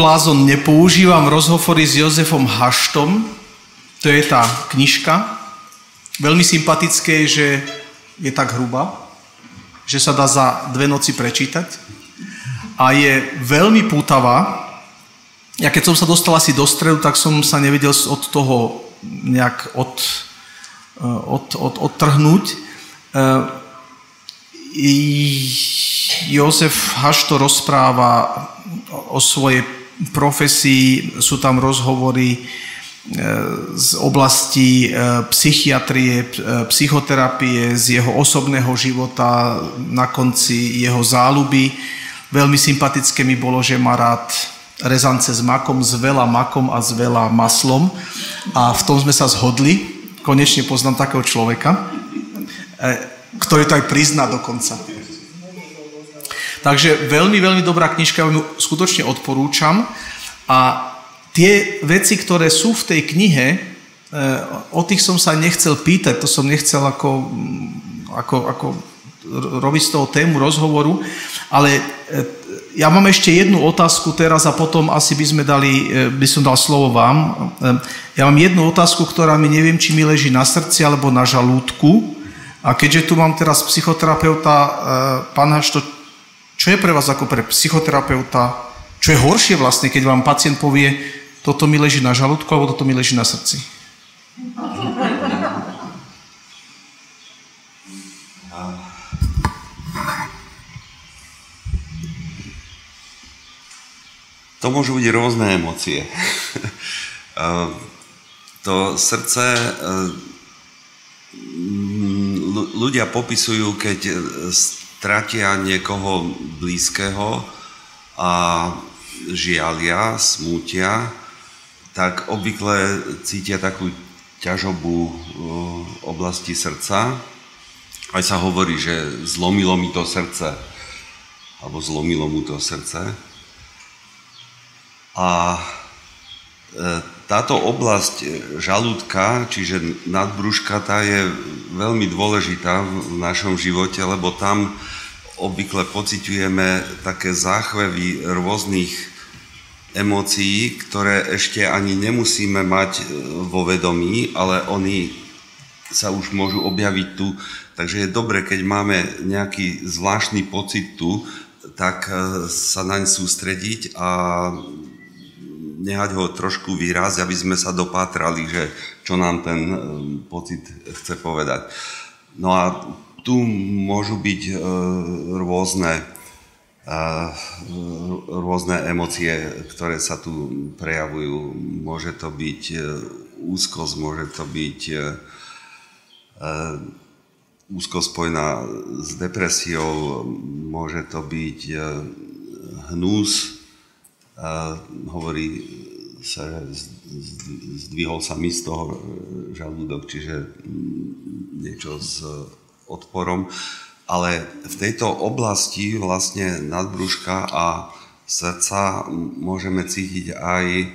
Blázon nepoužívam, rozhovory s Jozefom Haštom, to je tá knižka. Veľmi sympatické že je tak hrubá, že sa dá za dve noci prečítať a je veľmi pútavá. Ja keď som sa dostal asi do stredu, tak som sa nevedel od toho nejak od, od, od, odtrhnúť. Jozef Hašto rozpráva o svojej profesii, sú tam rozhovory z oblasti e, psychiatrie, e, psychoterapie, z jeho osobného života, na konci jeho záľuby. Veľmi sympatické mi bolo, že má rád rezance s makom, s veľa makom a s veľa maslom. A v tom sme sa zhodli. Konečne poznám takého človeka, e, ktorý to aj prizná dokonca. Takže veľmi, veľmi dobrá knižka, ju skutočne odporúčam. A tie veci, ktoré sú v tej knihe, e, o tých som sa nechcel pýtať, to som nechcel ako, ako, ako robiť z toho tému rozhovoru, ale e, ja mám ešte jednu otázku teraz a potom asi by sme dali, e, by som dal slovo vám. Ja mám jednu otázku, ktorá mi neviem, či mi leží na srdci alebo na žalúdku. A keďže tu mám teraz psychoterapeuta, pán Hašto, čo je pre vás ako pre psychoterapeuta, čo je horšie vlastne, keď vám pacient povie, toto mi leží na žalúdku alebo toto mi leží na srdci? To môžu byť rôzne emócie. to srdce ľudia popisujú, keď stratia niekoho blízkeho a žialia, smútia, tak obvykle cítia takú ťažobu oblasti srdca. Aj sa hovorí, že zlomilo mi to srdce, alebo zlomilo mu to srdce. A e, táto oblasť žalúdka, čiže nadbruška, tá je veľmi dôležitá v našom živote, lebo tam obvykle pociťujeme také záchvevy rôznych emócií, ktoré ešte ani nemusíme mať e, vo vedomí, ale oni sa už môžu objaviť tu. Takže je dobre, keď máme nejaký zvláštny pocit tu, tak e, sa naň sústrediť a nehať ho trošku výraz, aby sme sa dopátrali, že čo nám ten e, pocit chce povedať. No a tu môžu byť e, rôzne, e, rôzne emócie, ktoré sa tu prejavujú. Môže to byť úzkosť, môže to byť úzko spojená s depresiou, môže to byť hnus, hovorí sa, zdvihol sa mi z toho žalúdok, čiže niečo s odporom. Ale v tejto oblasti vlastne nadbruška a srdca môžeme cítiť aj e,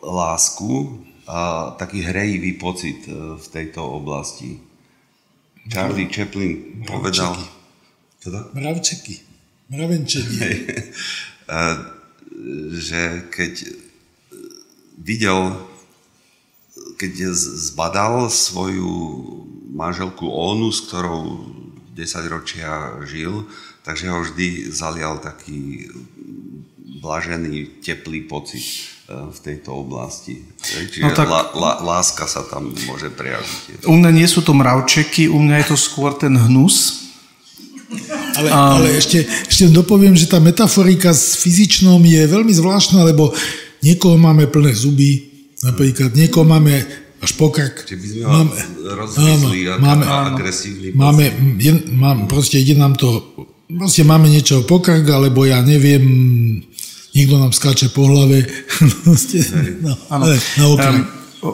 lásku a taký hrejivý pocit e, v tejto oblasti. Charlie Chaplin povedal... Mravčeky. Mravenčenie. že keď videl, keď zbadal svoju manželku Onu, s ktorou 10 ročia žil, takže ho vždy zalial taký blažený, teplý pocit e, v tejto oblasti. Čiže no tak, la, la, láska sa tam môže prejaviť. U mňa nie sú to mravčeky, u mňa je to skôr ten hnus, ale, um, ale ešte, ešte dopoviem, že tá metaforika s fyzičnom je veľmi zvláštna, lebo niekoho máme plné zuby, napríklad niekoho máme až pokrk. Čiže by sme máme, rozmyslí áno, máme, agresívny máme, je, mám, proste ide nám to, proste máme niečo pokrk, alebo ja neviem, niekto nám skáče po hlave. no, áno. Um,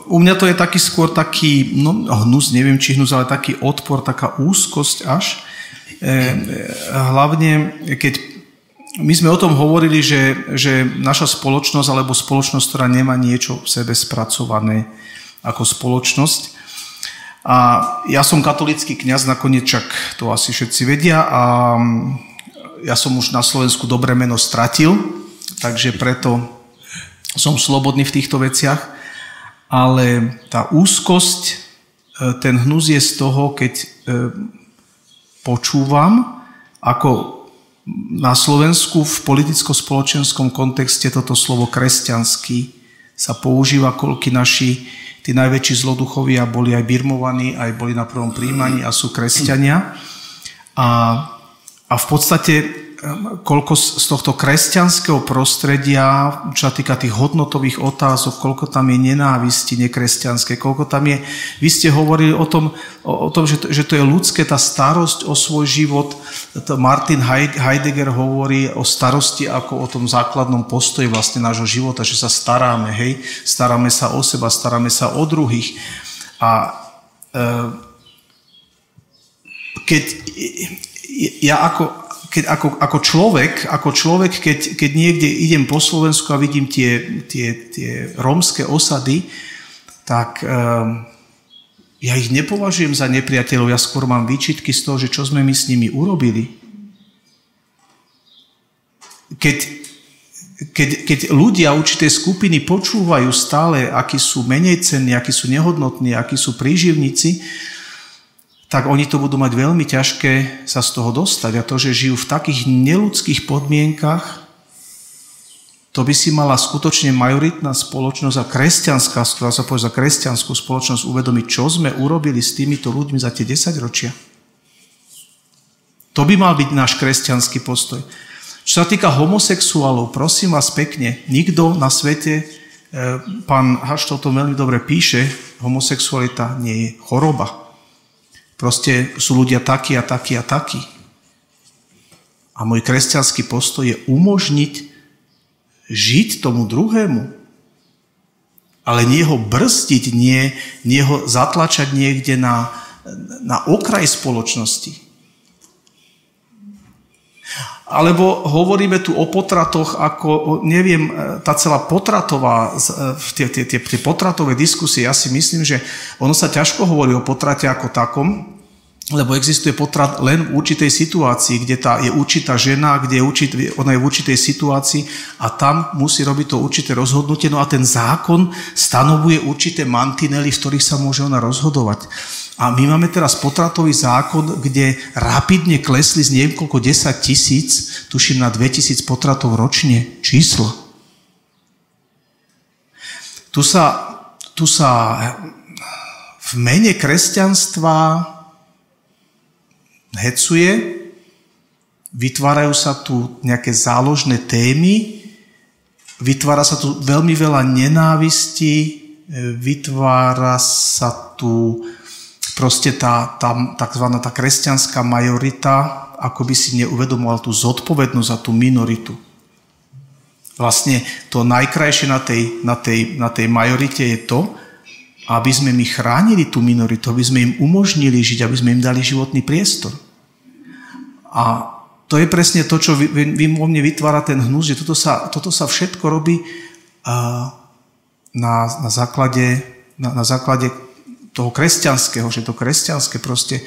u mňa to je taký skôr taký, no hnus, neviem či hnus, ale taký odpor, taká úzkosť až, hlavne, keď my sme o tom hovorili, že, že naša spoločnosť alebo spoločnosť, ktorá nemá niečo v sebe spracované ako spoločnosť. A ja som katolický kňaz, nakoniec čak to asi všetci vedia a ja som už na Slovensku dobré meno stratil, takže preto som slobodný v týchto veciach, ale tá úzkosť, e, ten hnus je z toho, keď e, počúvam, ako na Slovensku v politicko-spoločenskom kontexte toto slovo kresťanský sa používa, koľky naši tí najväčší zloduchovia boli aj birmovaní, aj boli na prvom príjmaní a sú kresťania. A, a v podstate koľko z tohto kresťanského prostredia, čo sa týka tých hodnotových otázok, koľko tam je nenávisti nekresťanské, koľko tam je... Vy ste hovorili o tom, o, tom že, to, že to je ľudské, tá starosť o svoj život. Martin Heidegger hovorí o starosti ako o tom základnom postoji vlastne nášho života, že sa staráme, hej, staráme sa o seba, staráme sa o druhých. A e, keď ja ako, keď ako, ako človek, ako človek keď, keď niekde idem po Slovensku a vidím tie, tie, tie rómske osady, tak um, ja ich nepovažujem za nepriateľov, ja skôr mám výčitky z toho, že čo sme my s nimi urobili. Keď, keď, keď ľudia určitej skupiny počúvajú stále, akí sú menej cenní, akí sú nehodnotní, akí sú príživníci, tak oni to budú mať veľmi ťažké sa z toho dostať. A to, že žijú v takých neludských podmienkach, to by si mala skutočne majoritná spoločnosť a kresťanská, ktorá sa povie za kresťanskú spoločnosť, uvedomiť, čo sme urobili s týmito ľuďmi za tie 10 ročia. To by mal byť náš kresťanský postoj. Čo sa týka homosexuálov, prosím vás pekne, nikto na svete, e, pán Haštol to veľmi dobre píše, homosexualita nie je choroba. Proste sú ľudia takí a takí a takí. A môj kresťanský postoj je umožniť žiť tomu druhému. Ale nie ho brzdiť, nie, nie ho zatlačať niekde na, na okraj spoločnosti. Alebo hovoríme tu o potratoch, ako, neviem, tá celá potratová, tie, tie, tie, tie potratové diskusie, ja si myslím, že ono sa ťažko hovorí o potrate ako takom, lebo existuje potrat len v určitej situácii, kde tá, je určitá žena, kde je určit, ona je v určitej situácii a tam musí robiť to určité rozhodnutie. No a ten zákon stanovuje určité mantinely, v ktorých sa môže ona rozhodovať. A my máme teraz potratový zákon, kde rapidne klesli z niekoľko 10 tisíc, tuším na 2000 potratov ročne, číslo. Tu sa, tu sa v mene kresťanstva hecuje, vytvárajú sa tu nejaké záložné témy, vytvára sa tu veľmi veľa nenávisti, vytvára sa tu proste tá, tá tzv. tá kresťanská majorita, ako by si neuvedomoval tú zodpovednosť za tú minoritu. Vlastne to najkrajšie na tej, na tej, na tej majorite je to, aby sme my chránili tú minoritu, aby sme im umožnili žiť, aby sme im dali životný priestor. A to je presne to, čo vy, vo mne vytvára ten hnus, že toto sa, toto sa všetko robí na, na, základe, na, na základe toho kresťanského, že to kresťanské proste e,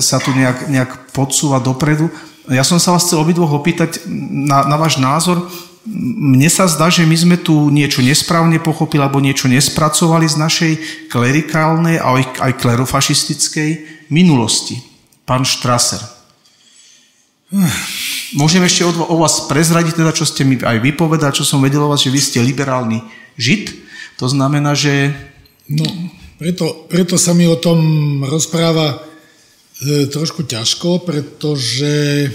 sa tu nejak, nejak podsúva dopredu. Ja som sa vás chcel obidvoch opýtať na, na váš názor, mne sa zdá, že my sme tu niečo nesprávne pochopili alebo niečo nespracovali z našej klerikálnej a aj, aj klerofašistickej minulosti. Pán Štraser. Môžem ešte o, vás prezradiť, teda, čo ste mi aj vypovedať, čo som vedel o vás, že vy ste liberálny žid. To znamená, že... No, preto, preto sa mi o tom rozpráva e, trošku ťažko, pretože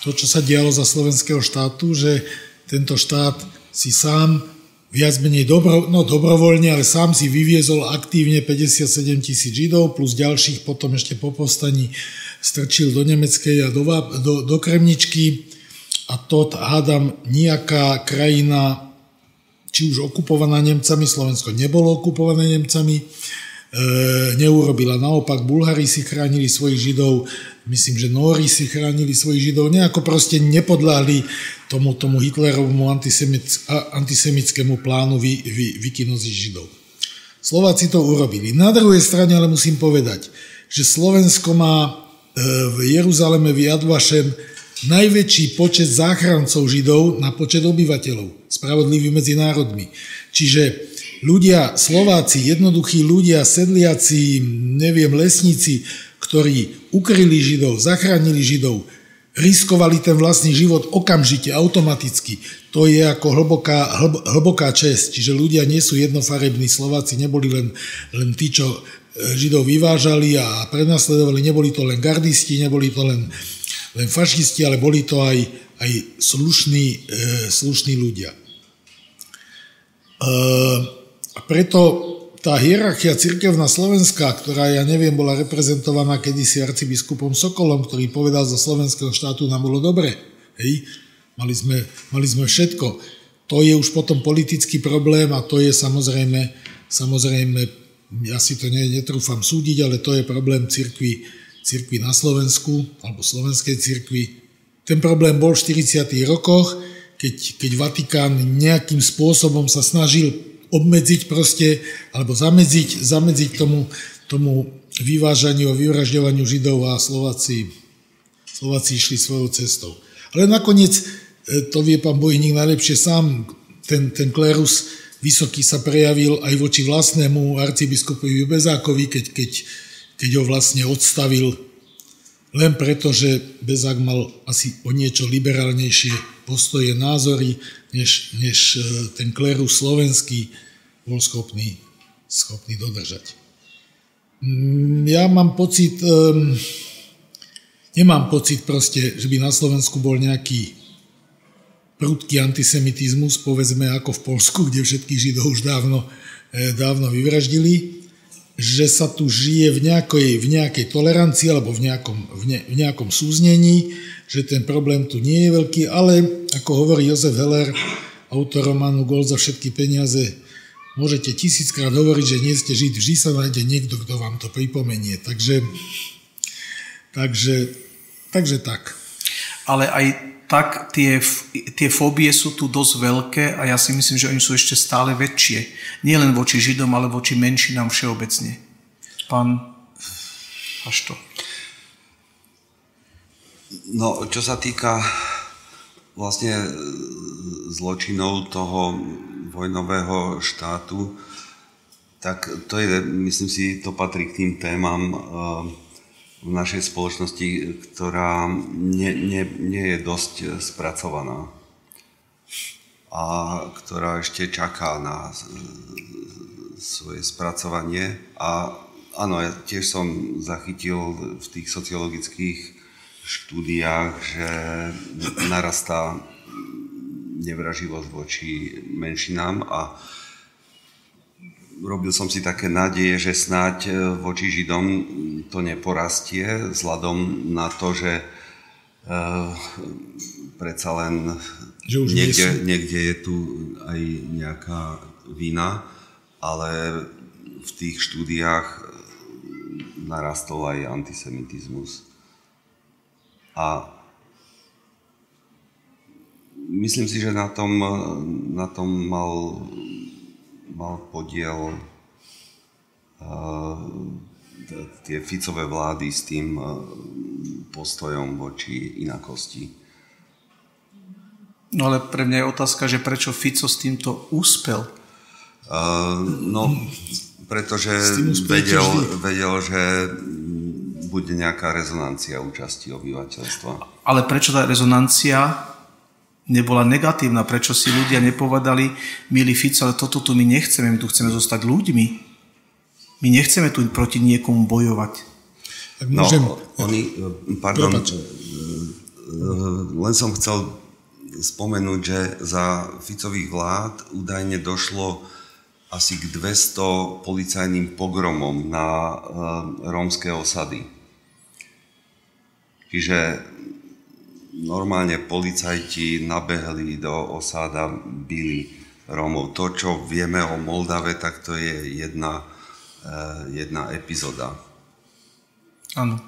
to, čo sa dialo za slovenského štátu, že tento štát si sám viac menej dobro, no dobrovoľne, ale sám si vyviezol aktívne 57 tisíc Židov plus ďalších potom ešte po povstaní strčil do Nemeckej a do, do, do Kremničky. A to hádam nejaká krajina, či už okupovaná Nemcami, Slovensko nebolo okupované Nemcami, E, neurobila. Naopak, Bulhári si chránili svojich Židov, myslím, že Nóri si chránili svojich Židov, nejako proste nepodláhli tomu, tomu Hitlerovmu antisemic, antisemickému plánu vy, vy, vykinoziť Židov. Slováci to urobili. Na druhej strane ale musím povedať, že Slovensko má e, v Jeruzaleme v Jadvašem najväčší počet záchrancov Židov na počet obyvateľov, spravodlivý medzi národmi. Čiže ľudia, Slováci, jednoduchí ľudia, sedliaci, neviem, lesníci, ktorí ukryli Židov, zachránili Židov, riskovali ten vlastný život okamžite, automaticky. To je ako hlboká, hlb, hlboká čest. Čiže ľudia nie sú jednofarební. Slováci neboli len, len tí, čo e, Židov vyvážali a prenasledovali. Neboli to len gardisti, neboli to len len fašisti, ale boli to aj, aj slušní, e, slušní ľudia. E, a preto tá hierarchia cirkevná slovenská, ktorá, ja neviem, bola reprezentovaná kedysi arcibiskupom Sokolom, ktorý povedal za slovenského štátu nám bolo dobre. Hej? Mali, sme, mali sme všetko. To je už potom politický problém a to je samozrejme, samozrejme ja si to netrúfam súdiť, ale to je problém cirkvi, cirkvi na Slovensku alebo slovenskej cirkvi. Ten problém bol v 40. rokoch, keď, keď Vatikán nejakým spôsobom sa snažil obmedziť proste, alebo zamedziť, zamedziť tomu, tomu vyvážaniu a vyvražďovaniu Židov a Slováci, Slováci išli svojou cestou. Ale nakoniec, e, to vie pán Bojník najlepšie sám, ten, ten klérus vysoký sa prejavil aj voči vlastnému arcibiskupovi Bezákovi, keď, keď keď ho vlastne odstavil len preto, že Bezák mal asi o niečo liberálnejšie postoje, názory, než, než e, ten klerus slovenský bol schopný, schopný dodržať. Mm, ja mám pocit, nemám pocit proste, že by na Slovensku bol nejaký prudký antisemitizmus, povedzme ako v Polsku, kde všetkých Židov už dávno, e, dávno vyvraždili že sa tu žije v nejakej, v nejakej tolerancii alebo v nejakom, v, ne, v nejakom súznení, že ten problém tu nie je veľký, ale ako hovorí Jozef Heller, autor románu Gol za všetky peniaze, môžete tisíckrát hovoriť, že nie ste Žid, vždy sa nájde niekto, kto vám to pripomenie. Takže, takže, takže tak. Ale aj tak tie, tie fóbie sú tu dosť veľké a ja si myslím, že oni sú ešte stále väčšie. Nie len voči Židom, ale voči menšinám všeobecne. Pán až. No, čo sa týka vlastne zločinov toho vojnového štátu, tak to je, myslím si, to patrí k tým témam, uh, v našej spoločnosti, ktorá nie, nie, nie je dosť spracovaná a ktorá ešte čaká na svoje spracovanie. A áno, ja tiež som zachytil v tých sociologických štúdiách, že narastá nevraživosť voči menšinám a robil som si také nádeje, že snáď e, voči Židom to neporastie, vzhľadom na to, že uh, predsa len že už niekde, niekde je tu aj nejaká vina, ale v tých štúdiách narastol aj antisemitizmus. A myslím si, že na tom, na tom mal mal podiel uh, tie Ficové vlády s tým uh, postojom voči inakosti. No ale pre mňa je otázka, že prečo Fico s týmto úspel? Uh, no, pretože vedel, vedel, že bude nejaká rezonancia účasti obyvateľstva. Ale prečo tá rezonancia nebola negatívna, prečo si ľudia nepovedali, milý Fico, ale toto tu my nechceme, my tu chceme zostať ľuďmi. My nechceme tu proti niekomu bojovať. Tak môžem... No, oni, pardon, Prepač. len som chcel spomenúť, že za Ficových vlád údajne došlo asi k 200 policajným pogromom na uh, rómske osady. Čiže normálne policajti nabehli do osáda, byli Rómov. To, čo vieme o Moldave, tak to je jedna, eh, jedna epizóda. Áno.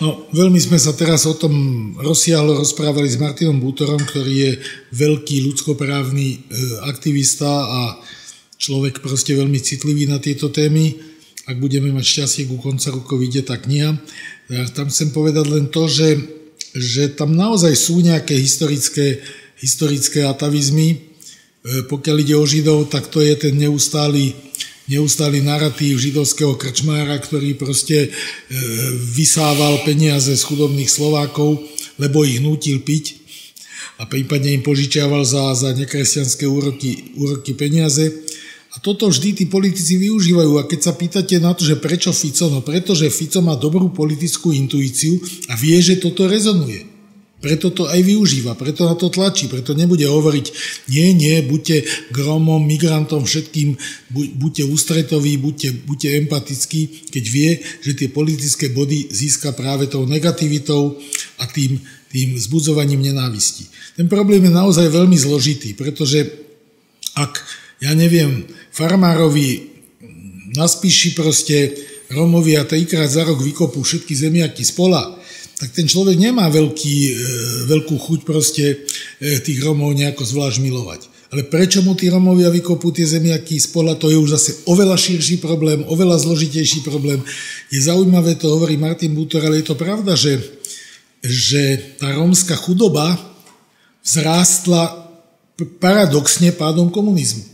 No, veľmi sme sa teraz o tom rozsiahlo rozprávali s Martinom Bútorom, ktorý je veľký ľudskoprávny eh, aktivista a človek proste veľmi citlivý na tieto témy. Ak budeme mať šťastie ku konca roku vyjde tá kniha. Ja tam chcem povedať len to, že že tam naozaj sú nejaké historické, historické atavizmy. E, pokiaľ ide o Židov, tak to je ten neustály, neustály narratív židovského krčmára, ktorý proste e, vysával peniaze z chudobných Slovákov, lebo ich nutil piť a prípadne im požičiaval za, za nekresťanské úroky, úroky peniaze. A toto vždy tí politici využívajú. A keď sa pýtate na to, že prečo Fico, no pretože Fico má dobrú politickú intuíciu a vie, že toto rezonuje. Preto to aj využíva, preto na to tlačí, preto nebude hovoriť, nie, nie, buďte gromom, migrantom, všetkým, buďte ústretoví, buďte, buďte empatickí, keď vie, že tie politické body získa práve tou negativitou a tým, tým zbudzovaním nenávisti. Ten problém je naozaj veľmi zložitý, pretože ak, ja neviem, farmárovi na spíši proste Romovia trikrát za rok vykopú všetky zemiaky z pola, tak ten človek nemá veľký, e, veľkú chuť proste e, tých Romov nejako zvlášť milovať. Ale prečo mu tí Romovia vykopú tie zemiaky z pola, to je už zase oveľa širší problém, oveľa zložitejší problém. Je zaujímavé, to hovorí Martin Butor, ale je to pravda, že, že tá rómska chudoba vzrástla paradoxne pádom komunizmu.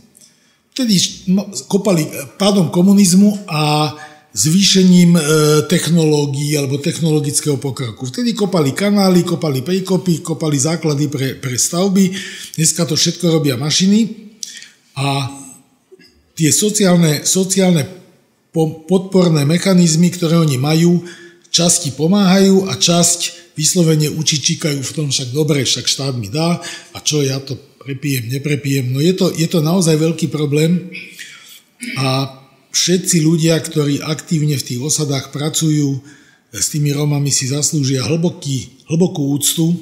Vtedy kopali pádom komunizmu a zvýšením e, technológií alebo technologického pokroku. Vtedy kopali kanály, kopali príkopy, kopali základy pre, pre stavby. Dneska to všetko robia mašiny a tie sociálne, sociálne podporné mechanizmy, ktoré oni majú, časti pomáhajú a časť vyslovene učičíkajú v tom, však dobre, však štát mi dá a čo ja to prepijem, neprepijem. No je to, je to naozaj veľký problém a všetci ľudia, ktorí aktívne v tých osadách pracujú s tými Rómami, si zaslúžia hlboký, hlbokú úctu.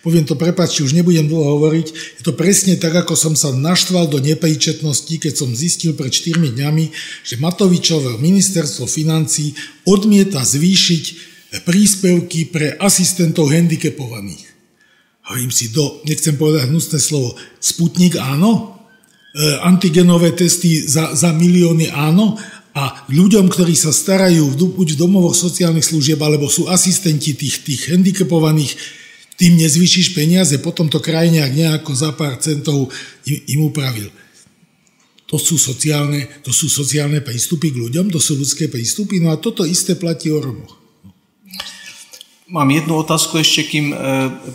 Poviem to, prepáčte, už nebudem dlho hovoriť. Je to presne tak, ako som sa naštval do nepríčetnosti, keď som zistil pred 4 dňami, že Matovičové ministerstvo financí odmieta zvýšiť príspevky pre asistentov handicapovaných. Hovorím si, do, nechcem povedať hnusné slovo, Sputnik áno, E, antigenové testy za, za milióny, áno, a ľuďom, ktorí sa starajú buď v domovoch sociálnych služieb, alebo sú asistenti tých, tých handicapovaných, tým nezvyšíš peniaze, potom to krajňák nejako za pár centov im, im upravil. To sú, sociálne, to sú sociálne prístupy k ľuďom, to sú ľudské prístupy, no a toto isté platí o Romoch. Mám jednu otázku ešte, kým e,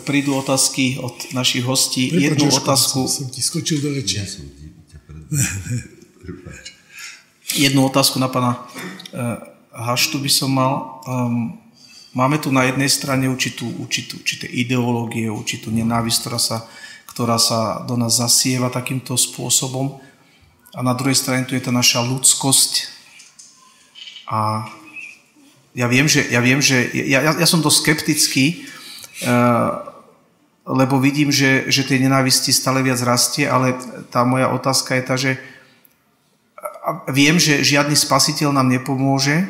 prídu otázky od našich hostí. Prepač, jednu otázku. Som, som ti skočil do reči. Ja som Jednu otázku na pána eh, Haštu by som mal. Ehm, máme tu na jednej strane určitú, určitú, určité ideológie, určitú nenávisť, ktorá sa, ktorá sa do nás zasieva takýmto spôsobom. A na druhej strane tu je tá naša ľudskosť. A ja viem, že, ja, viem, že ja, ja, ja som dosť skeptický, uh, lebo vidím, že, že tej nenávisti stále viac rastie, ale tá moja otázka je tá, že viem, že žiadny spasiteľ nám nepomôže,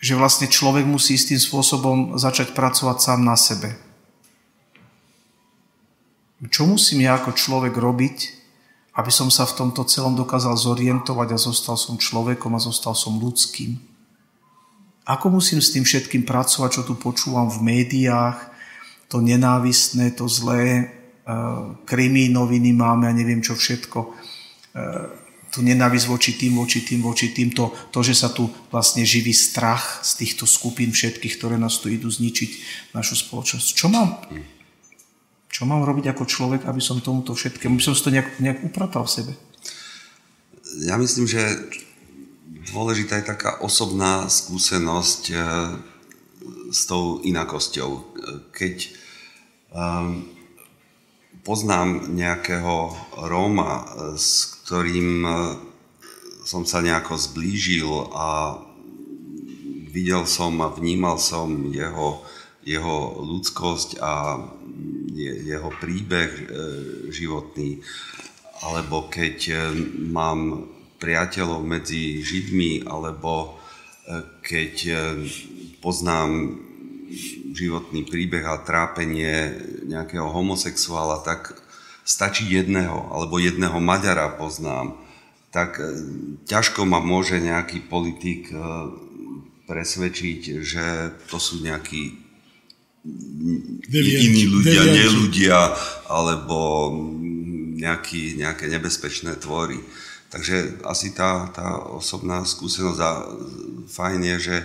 že vlastne človek musí istým spôsobom začať pracovať sám na sebe. Čo musím ja ako človek robiť, aby som sa v tomto celom dokázal zorientovať a zostal som človekom a zostal som ľudským? Ako musím s tým všetkým pracovať, čo tu počúvam v médiách, to nenávistné, to zlé, e, krimi, noviny máme a neviem čo všetko, e, tu nenávisť voči tým, voči tým, voči tým, to, to, že sa tu vlastne živí strach z týchto skupín všetkých, ktoré nás tu idú zničiť našu spoločnosť. Čo mám, čo mám robiť ako človek, aby som tomuto všetkému, aby som si to nejak, nejak upratal v sebe? Ja myslím, že dôležitá je taká osobná skúsenosť e, s tou inakosťou. Keď Um, poznám nejakého Róma, s ktorým som sa nejako zblížil a videl som a vnímal som jeho, jeho ľudskosť a jeho príbeh životný. Alebo keď mám priateľov medzi Židmi, alebo keď poznám životný príbeh a trápenie nejakého homosexuála, tak stačí jedného, alebo jedného Maďara poznám, tak e, ťažko ma môže nejaký politik e, presvedčiť, že to sú nejakí Devianti. iní ľudia, Devianti. neľudia, alebo nejaký, nejaké nebezpečné tvory. Takže asi tá, tá osobná skúsenosť a fajn je, že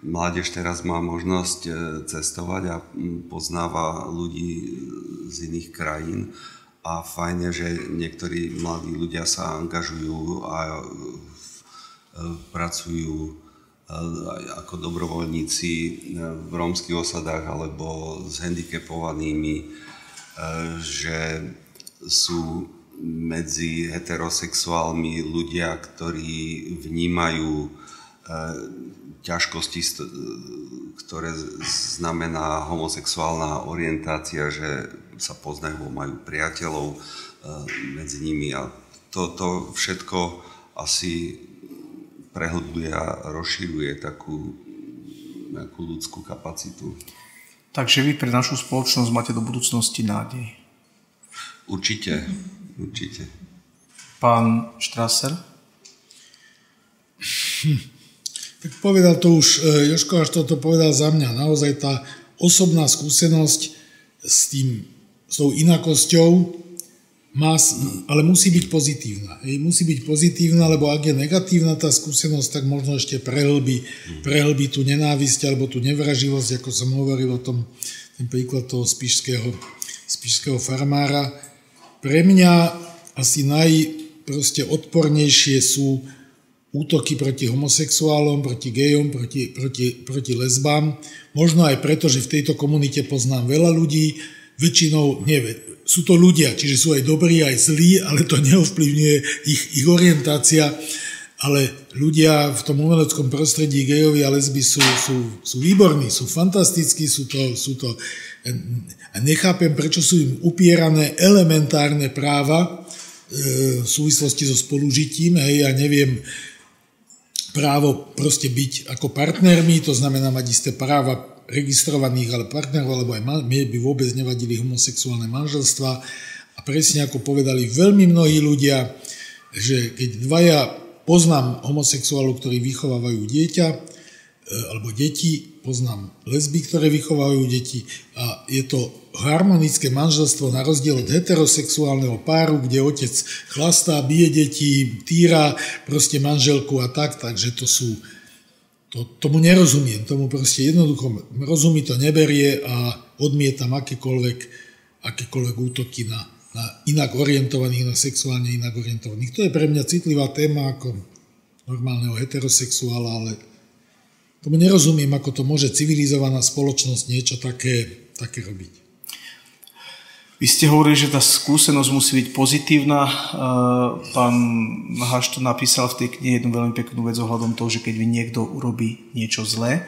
mládež teraz má možnosť e, cestovať a poznáva ľudí z iných krajín. A fajn je, že niektorí mladí ľudia sa angažujú a e, pracujú ako dobrovoľníci e, v rómskych osadách alebo s handicapovanými, e, že sú medzi heterosexuálmi ľudia, ktorí vnímajú e, ťažkosti, ktoré znamená homosexuálna orientácia, že sa poznajú, majú priateľov medzi nimi a to, to všetko asi prehlbuje a rozširuje takú nejakú ľudskú kapacitu. Takže vy pre našu spoločnosť máte do budúcnosti nádej? Určite, určite. Pán Štraser? Hm. Tak povedal to už, e, Joško až toto povedal za mňa. Naozaj tá osobná skúsenosť s tým, s tou inakosťou má, ale musí byť pozitívna. Hej, musí byť pozitívna, lebo ak je negatívna tá skúsenosť, tak možno ešte prehlbí, prehlbí tú nenávisť alebo tú nevraživosť, ako som hovoril o tom, ten príklad toho spišského, spišského farmára. Pre mňa asi najproste odpornejšie sú útoky proti homosexuálom, proti gejom, proti, proti, proti lesbám. Možno aj preto, že v tejto komunite poznám veľa ľudí, väčšinou, nie, sú to ľudia, čiže sú aj dobrí, aj zlí, ale to neovplyvňuje ich, ich orientácia. Ale ľudia v tom umeleckom prostredí gejovi a lesby sú, sú, sú výborní, sú fantastickí, sú to, sú to... A nechápem, prečo sú im upierané elementárne práva e, v súvislosti so spolužitím. Hej, ja neviem, právo proste byť ako partnermi, to znamená mať isté práva registrovaných ale partnerov, alebo aj mne by vôbec nevadili homosexuálne manželstva. A presne ako povedali veľmi mnohí ľudia, že keď dvaja poznám homosexuálov, ktorí vychovávajú dieťa, alebo deti, poznám lesby, ktoré vychovajú deti. A je to harmonické manželstvo na rozdiel od heterosexuálneho páru, kde otec chlastá, bije deti, týra proste manželku a tak, takže to sú to, tomu nerozumiem, tomu proste jednoducho rozumí to neberie a odmietam akékoľvek, akékoľvek útoky na, na inak orientovaných, na sexuálne inak orientovaných. To je pre mňa citlivá téma ako normálneho heterosexuála, ale tomu nerozumiem, ako to môže civilizovaná spoločnosť niečo také, také robiť. Vy ste hovorili, že tá skúsenosť musí byť pozitívna. E, pán Haš to napísal v tej knihe jednu veľmi peknú vec ohľadom toho, že keď mi niekto urobí niečo zlé,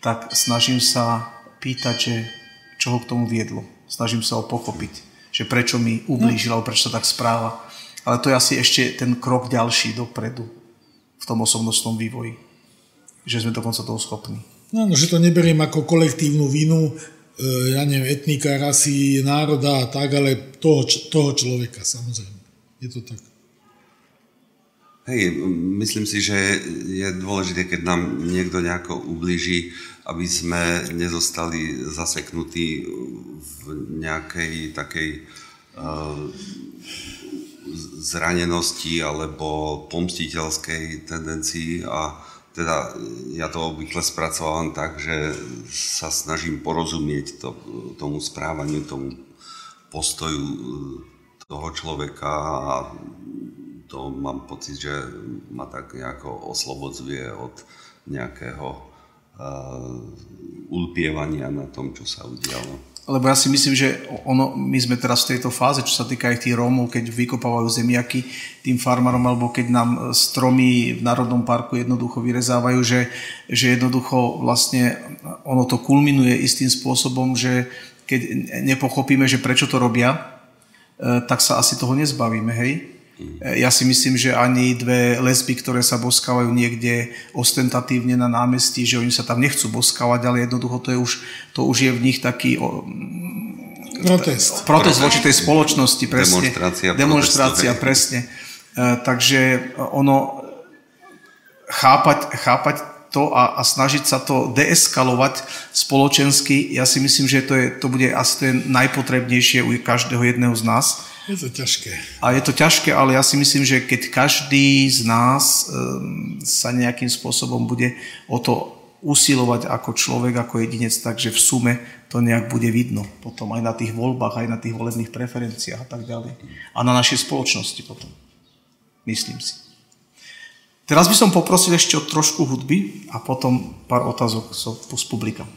tak snažím sa pýtať, že čo ho k tomu viedlo. Snažím sa ho pochopiť, že prečo mi ublížil, alebo prečo sa tak správa. Ale to je asi ešte ten krok ďalší dopredu v tom osobnostnom vývoji. Že sme dokonca toho schopní. No, no, že to neberiem ako kolektívnu vinu, E, ja neviem, etnika, rasy, národa a tak, ale toho, toho človeka samozrejme. Je to tak. Hej, myslím si, že je dôležité, keď nám niekto nejako ublíži, aby sme nezostali zaseknutí v nejakej takej uh, zranenosti alebo pomstiteľskej tendencii a teda ja to obvykle spracovávam tak, že sa snažím porozumieť to, tomu správaniu, tomu postoju e, toho človeka a to mám pocit, že ma tak nejako oslobodzuje od nejakého uh, ulpievania na tom, čo sa udialo. Lebo ja si myslím, že ono, my sme teraz v tejto fáze, čo sa týka aj tých Rómov, keď vykopávajú zemiaky tým farmárom, alebo keď nám stromy v Národnom parku jednoducho vyrezávajú, že, že jednoducho vlastne ono to kulminuje istým spôsobom, že keď nepochopíme, že prečo to robia, e, tak sa asi toho nezbavíme, hej? E, ja si myslím, že ani dve lesby, ktoré sa boskávajú niekde ostentatívne na námestí, že oni sa tam nechcú boskávať, ale jednoducho to, je už, to už je v nich taký protest. Protest voči tej spoločnosti, presne. Demonstrácia. Demonstrácia, presne. E, takže ono chápať, chápať to a, a snažiť sa to deeskalovať spoločensky, ja si myslím, že to, je, to bude asi to je najpotrebnejšie u každého jedného z nás. Je to ťažké. A je to ťažké, ale ja si myslím, že keď každý z nás um, sa nejakým spôsobom bude o to usilovať ako človek, ako jedinec, takže v sume to nejak bude vidno potom aj na tých voľbách, aj na tých volebných preferenciách a tak ďalej. A na našej spoločnosti potom. Myslím si. Teraz by som poprosil ešte o trošku hudby a potom pár otázok z publika.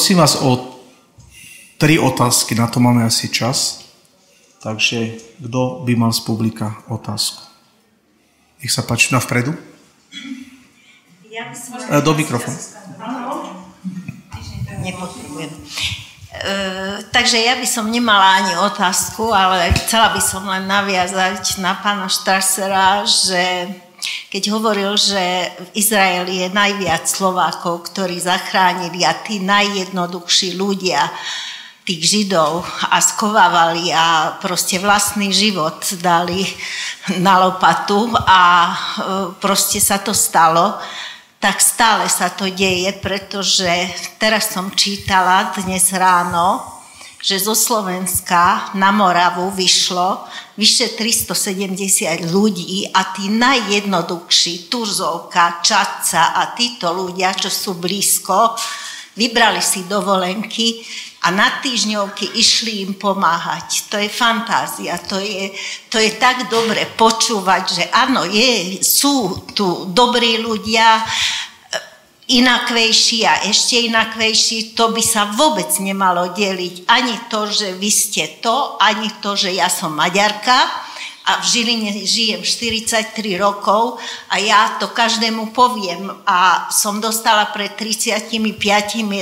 Prosím vás o tri otázky, na to máme asi čas. Takže kto by mal z publika otázku? Nech sa páči, na vpredu. Ja e, Do mikrofónu. Nepotrebujem. E, takže ja by som nemala ani otázku, ale chcela by som len naviazať na pána Štrasera, že keď hovoril, že v Izraeli je najviac Slovákov, ktorí zachránili a tí najjednoduchší ľudia tých Židov a skovávali a proste vlastný život dali na lopatu a e, proste sa to stalo, tak stále sa to deje, pretože teraz som čítala dnes ráno, že zo Slovenska na Moravu vyšlo vyše 370 ľudí a tí najjednoduchší, Turzovka, Čaca a títo ľudia, čo sú blízko, vybrali si dovolenky a na týždňovky išli im pomáhať. To je fantázia, to je, to je tak dobre počúvať, že áno, je, sú tu dobrí ľudia, inakvejší a ešte inakvejší, to by sa vôbec nemalo deliť. Ani to, že vy ste to, ani to, že ja som Maďarka a v Žiline žijem 43 rokov a ja to každému poviem a som dostala pred 35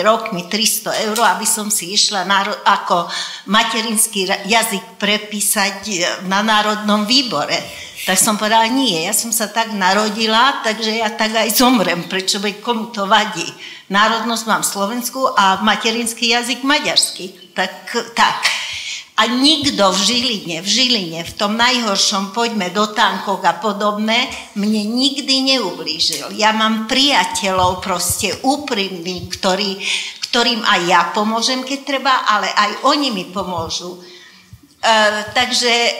rokmi 300 eur, aby som si išla na, ako materinský jazyk prepísať na Národnom výbore. Tak som povedala, nie, ja som sa tak narodila, takže ja tak aj zomrem, prečo by komu to vadí. Národnosť mám slovenskú a materinský jazyk maďarský. Tak, tak. A nikto v Žiline, v Žiline, v tom najhoršom, poďme do tankov a podobné, mne nikdy neublížil. Ja mám priateľov proste úprimní, ktorí, ktorým aj ja pomôžem, keď treba, ale aj oni mi pomôžu. E, takže e,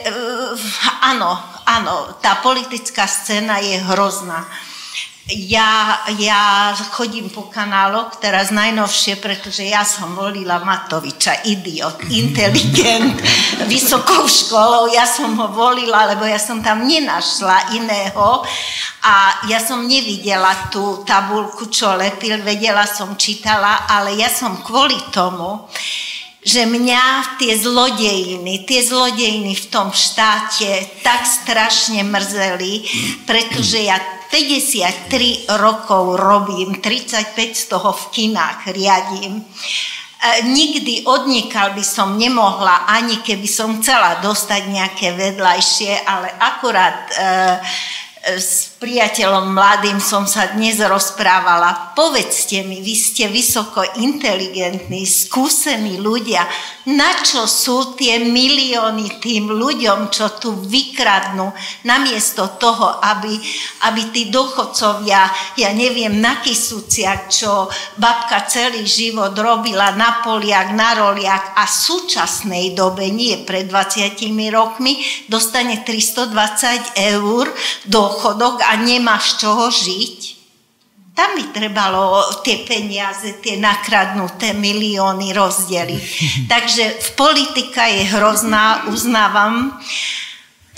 áno, áno, tá politická scéna je hrozná. Ja, ja chodím po kanáloch, teraz najnovšie, pretože ja som volila Matoviča, idiot, inteligent, vysokou školou, ja som ho volila, lebo ja som tam nenašla iného a ja som nevidela tú tabulku, čo lepil, vedela som, čítala, ale ja som kvôli tomu, že mňa tie zlodejiny, tie zlodejiny v tom štáte tak strašne mrzeli, pretože ja 53 rokov robím, 35 z toho v kinách riadím. E, nikdy odnikal by som nemohla, ani keby som chcela dostať nejaké vedľajšie, ale akurát e, s priateľom mladým som sa dnes rozprávala. Povedzte mi, vy ste vysoko inteligentní, skúsení ľudia. Na čo sú tie milióny tým ľuďom, čo tu vykradnú, namiesto toho, aby, aby tí dochodcovia, ja neviem, na Kisúciach, čo babka celý život robila na poliach, na roliach a v súčasnej dobe, nie pred 20 rokmi, dostane 320 eur dochodok a nemáš čoho žiť, tam by trebalo tie peniaze, tie nakradnuté milióny rozdeliť. Takže v politika je hrozná, uznávam.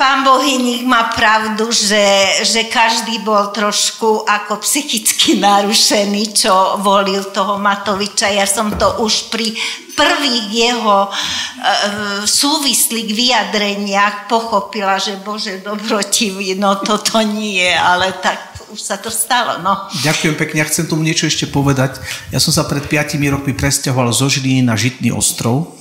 Pán Bohyník má pravdu, že, že každý bol trošku ako psychicky narušený, čo volil toho Matoviča. Ja som to už pri prvých jeho e, súvislých vyjadreniach pochopila, že Bože dobrotivý, no toto nie, ale tak už sa to stalo. No. Ďakujem pekne, ja chcem tomu niečo ešte povedať. Ja som sa pred 5 rokmi presťahoval zo Žiliny na Žitný ostrov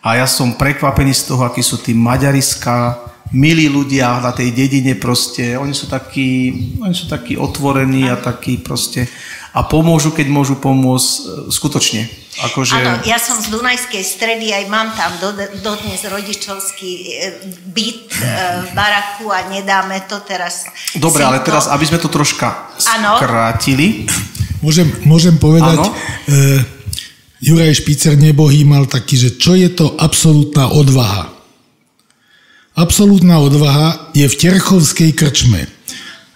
a ja som prekvapený z toho, akí sú tí maďariská, milí ľudia na tej dedine proste, oni sú takí, oni sú takí otvorení a takí proste a pomôžu, keď môžu pomôcť e, skutočne. Akože... Áno, ja som z Dunajskej stredy, aj mám tam dodnes do rodičovský e, byt e, v baraku a nedáme to teraz. Dobre, ale teraz, aby sme to troška ano. skrátili. Môžem, môžem povedať, e, Juraj Špicer nebohý mal taký, že čo je to absolútna odvaha. Absolútna odvaha je v Terchovskej krčme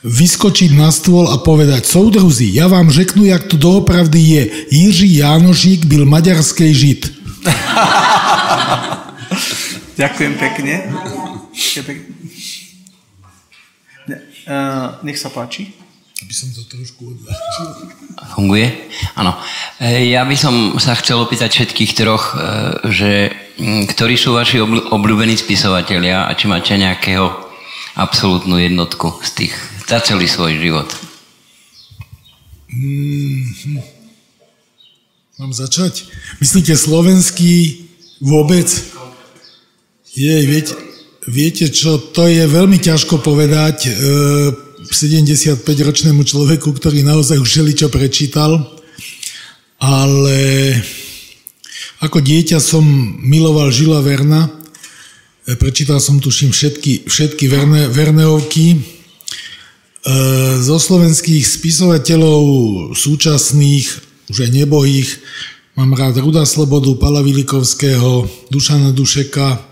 vyskočiť na stôl a povedať, soudruzi, ja vám řeknu, jak to doopravdy je. Jiří Jánošík byl maďarský žid. Ďakujem pekne. Nech sa páči. Aby som to trošku odľahčil. Funguje? Áno. E, ja by som sa chcel opýtať všetkých troch, e, že ktorí sú vaši obľúbení spisovatelia a či máte nejakého absolútnu jednotku z tých za celý svoj život? Mm-hmm. Mám začať? Myslíte slovenský vôbec? Jej, viete, viete čo, to je veľmi ťažko povedať e, 75-ročnému človeku, ktorý naozaj už čo prečítal, ale ako dieťa som miloval Žila Verna, e, prečítal som tuším všetky, všetky Verne, Verneovky, zo slovenských spisovateľov súčasných, už aj nebohých, mám rád Ruda Slobodu, Pala Vilikovského, Dušana Dušeka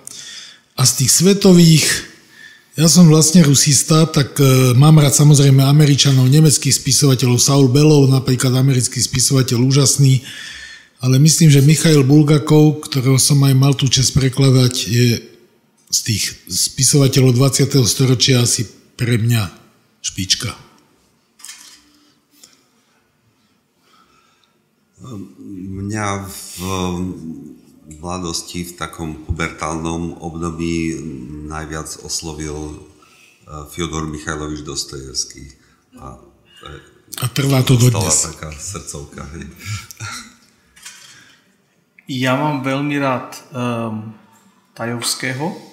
a z tých svetových, ja som vlastne rusista, tak e, mám rád samozrejme Američanov, nemeckých spisovateľov, Saul Belov, napríklad americký spisovateľ úžasný, ale myslím, že Michail Bulgakov, ktorého som aj mal tú čest prekladať, je z tých spisovateľov 20. storočia asi pre mňa špička. Mňa v mladosti, v takom pubertálnom období najviac oslovil e, Fyodor Michajlovič Dostojevský. A, a trvá to dodnes. taká srdcovka. Hej. Ja mám veľmi rád um, Tajovského,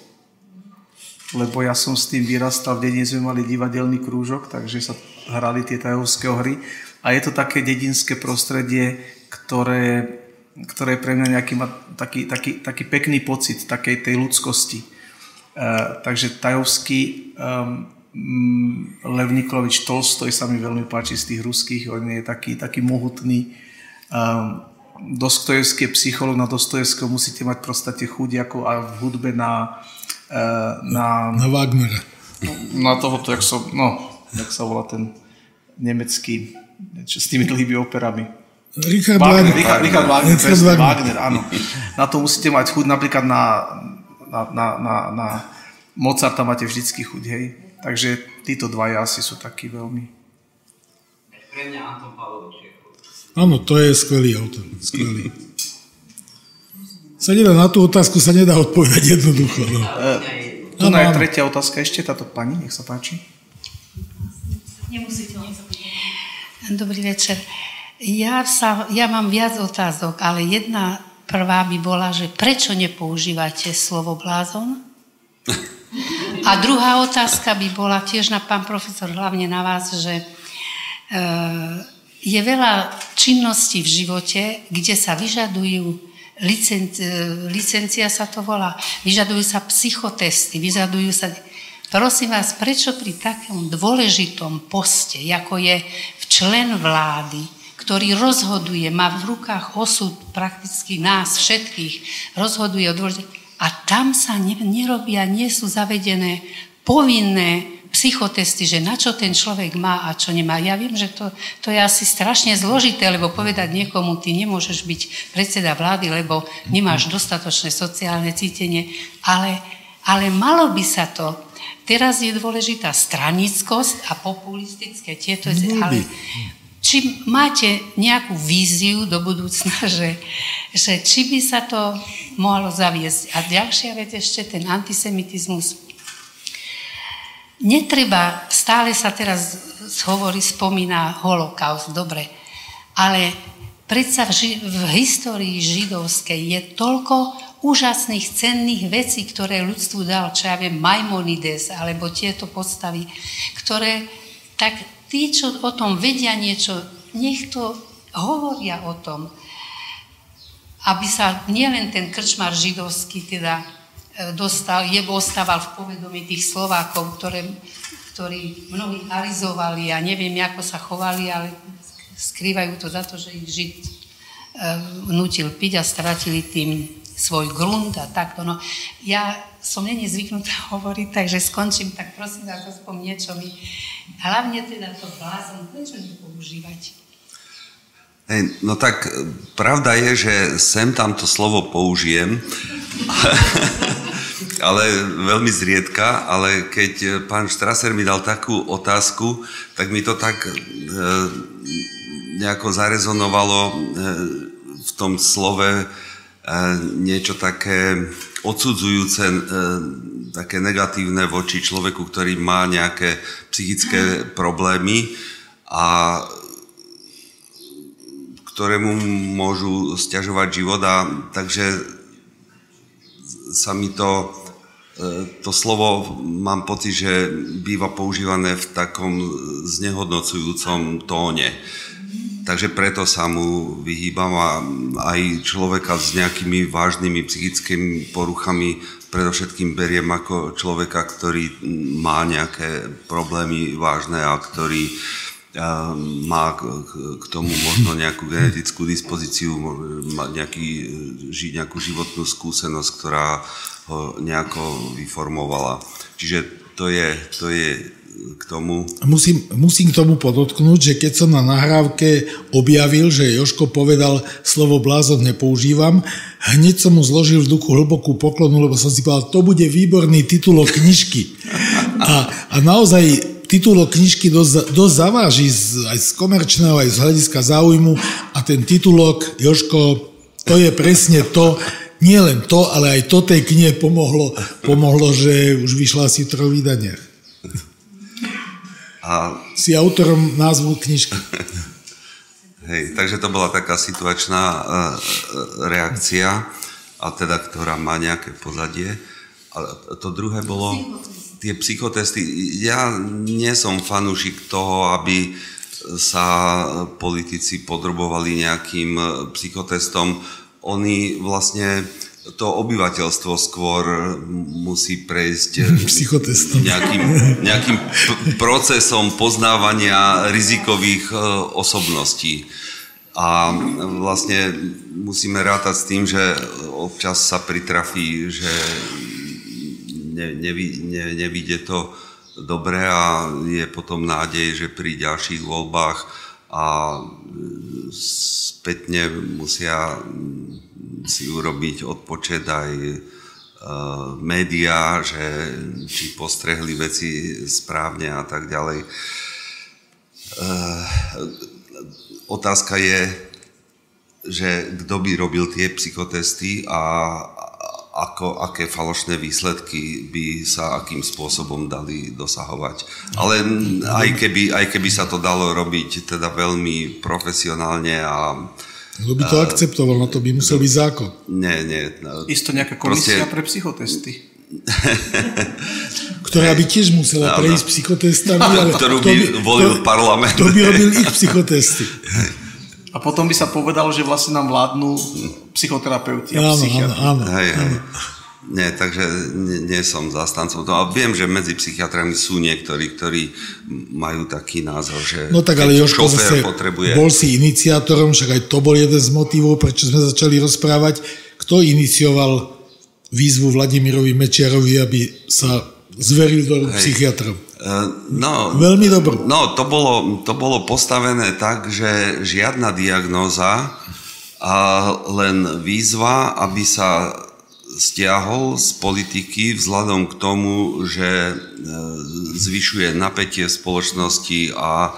lebo ja som s tým vyrastal, v dedine sme mali divadelný krúžok, takže sa hrali tie tajovské hry a je to také dedinské prostredie, ktoré, ktoré pre mňa nejaký má taký, taký, taký pekný pocit takej tej ľudskosti. Uh, takže tajovský um, Lev Nikolovič Tolstoj sa mi veľmi páči z tých ruských, on je taký, taký mohutný. Um, Dostojevský je psycholog, na Dostojevského musíte mať prostate chuť ako a v hudbe na na... Na Wagnera. Na tohoto, jak, som, no, jak sa volá ten nemecký, čo, s tými dlhými operami. Richard Wagner. Richard, Richard Wagner, Richard Wagner. Wagner, áno. Na to musíte mať chuť, napríklad na, na, na, na, na Mozarta máte vždycky chuť, hej. Takže títo dvaja asi sú takí veľmi. Pre mňa Anton Pavlovič Áno, to je skvelý autor. Skvelý sa nedá, na tú otázku sa nedá odpovedať jednoducho. No. Tu no, je tretia otázka ešte, táto pani, nech sa páči. Nemusíte, Dobrý večer. Ja, sa, ja mám viac otázok, ale jedna prvá by bola, že prečo nepoužívate slovo blázon? A druhá otázka by bola tiež na pán profesor, hlavne na vás, že e, je veľa činností v živote, kde sa vyžadujú licenci, licencia sa to volá, vyžadujú sa psychotesty, vyžadujú sa... Prosím vás, prečo pri takom dôležitom poste, ako je člen vlády, ktorý rozhoduje, má v rukách osud prakticky nás všetkých, rozhoduje o dôležitosti, a tam sa nerobia, nie sú zavedené povinné psychotesty, že na čo ten človek má a čo nemá. Ja viem, že to, to je asi strašne zložité, lebo povedať niekomu, ty nemôžeš byť predseda vlády, lebo nemáš dostatočné sociálne cítenie, ale, ale malo by sa to. Teraz je dôležitá stranickosť a populistické tieto, ale či máte nejakú víziu do budúcna, že, že či by sa to mohlo zaviesť. A ďalšia vec ešte, ten antisemitizmus Netreba, stále sa teraz hovorí, spomína holokaust, dobre, ale predsa v, ži- v histórii židovskej je toľko úžasných, cenných vecí, ktoré ľudstvu dal, čo ja viem, Maimonides, alebo tieto postavy, ktoré, tak tí, čo o tom vedia niečo, nech to hovoria o tom, aby sa nielen ten krčmar židovský teda dostal, je ostával v povedomí tých Slovákov, ktoré, ktorí mnohí arizovali a neviem, ako sa chovali, ale skrývajú to za to, že ich Žid e, nutil piť a stratili tým svoj grunt a takto. No, ja som není zvyknutá hovoriť, takže skončím, tak prosím vás, aspoň niečo mi. Hlavne teda to blázon, prečo nepoužívať? Hey, no tak pravda je, že sem tam to slovo použijem, ale veľmi zriedka, ale keď pán Štraser mi dal takú otázku, tak mi to tak e, nejako zarezonovalo e, v tom slove e, niečo také odsudzujúce, e, také negatívne voči človeku, ktorý má nejaké psychické problémy a ktorému môžu stiažovať život a takže sa mi to E, to slovo mám pocit, že býva používané v takom znehodnocujúcom tóne. Takže preto sa mu vyhýbam a aj človeka s nejakými vážnymi psychickými poruchami predovšetkým beriem ako človeka, ktorý má nejaké problémy vážne a ktorý má k tomu možno nejakú genetickú dispozíciu, nejaký, žiť nejakú životnú skúsenosť, ktorá ho nejako vyformovala. Čiže to je, to je k tomu. Musím, musím k tomu podotknúť, že keď som na nahrávke objavil, že Joško povedal slovo blázon nepoužívam, hneď som mu zložil v duchu hlbokú poklonu, lebo som si povedal, to bude výborný titulok knižky. A, a naozaj titulok knižky dosť, dosť zaváži z, aj z komerčného, aj z hľadiska záujmu a ten titulok, Joško, to je presne to, nie len to, ale aj to tej knihe pomohlo, pomohlo že už vyšla asi v troch vydaniach. A... Si autorom názvu knižky. Hej, takže to bola taká situačná uh, reakcia, a teda, ktorá má nejaké pozadie. A to druhé bolo... tie psychotesty, ja nie som fanúšik toho, aby sa politici podrobovali nejakým psychotestom. Oni vlastne to obyvateľstvo skôr musí prejsť Psychotestom. nejakým, nejakým procesom poznávania rizikových e, osobností. A vlastne musíme rátať s tým, že občas sa pritrafí, že ne, nevi, ne, nevidie to dobre a je potom nádej, že pri ďalších voľbách a spätne musia si urobiť odpočet aj e, médiá, že či postrehli veci správne a tak ďalej. E, otázka je, že kto by robil tie psychotesty a ako, aké falošné výsledky by sa akým spôsobom dali dosahovať. Ale aj keby, aj keby sa to dalo robiť teda veľmi profesionálne a Kto by to akceptoval, na to by musel byť zákon. nie, nie. Isto nejaká komisia Proste- pre psychotesty. Ktorá by tiež musela prejsť psychotestami, ale Ktorú kto by volil parlament. Kto by robil ich psychotesty? A potom by sa povedalo, že vlastne nám vládnu psychoterapeuti a áno, psychiatri. áno. Hej, hej. Nie, takže nie, nie som zastancom toho. A viem, že medzi psychiatrami sú niektorí, ktorí majú taký názor, že No tak ale šofér zase potrebuje... bol si iniciátorom, však aj to bol jeden z motivov, prečo sme začali rozprávať. Kto inicioval výzvu Vladimirovi Mečiarovi, aby sa zveril do psychiatrom? Eh, No, Veľmi dobrú. No, to bolo, to bolo postavené tak, že žiadna diagnóza, a len výzva, aby sa stiahol z politiky vzhľadom k tomu, že e, zvyšuje napätie v spoločnosti a e,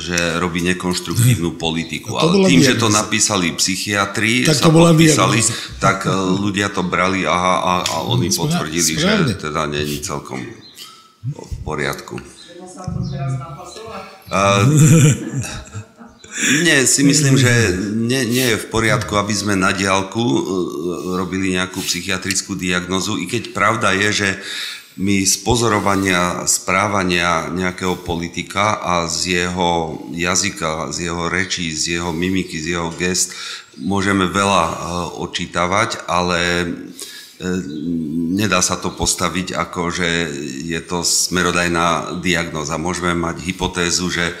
že robí nekonštruktívnu politiku. Ale tým, že to napísali psychiatri, Tak to bola podpísali, tak ľudia to brali aha, a, a oni potvrdili, správne. že teda není celkom v poriadku. Nie, si myslím, že nie, nie je v poriadku, aby sme na diálku e, robili nejakú psychiatrickú diagnozu, i keď pravda je, že my z pozorovania správania nejakého politika a z jeho jazyka, z jeho rečí, z jeho mimiky, z jeho gest môžeme veľa e, očítavať, ale nedá sa to postaviť ako, že je to smerodajná diagnoza. Môžeme mať hypotézu, že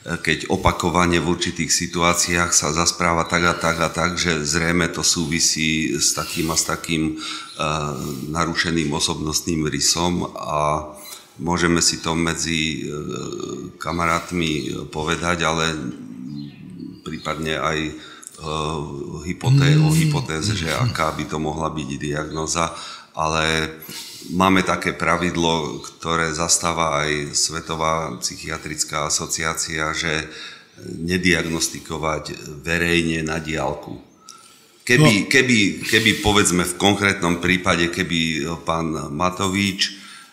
keď opakovane v určitých situáciách sa zaspráva tak a tak a tak, že zrejme to súvisí s takým a s takým uh, narušeným osobnostným rysom a môžeme si to medzi kamarátmi povedať, ale prípadne aj uh, hypoté, o hypotéze, že aká by to mohla byť diagnoza, ale máme také pravidlo, ktoré zastáva aj Svetová psychiatrická asociácia, že nediagnostikovať verejne na diálku. Keby, keby, keby povedzme v konkrétnom prípade, keby pán Matovič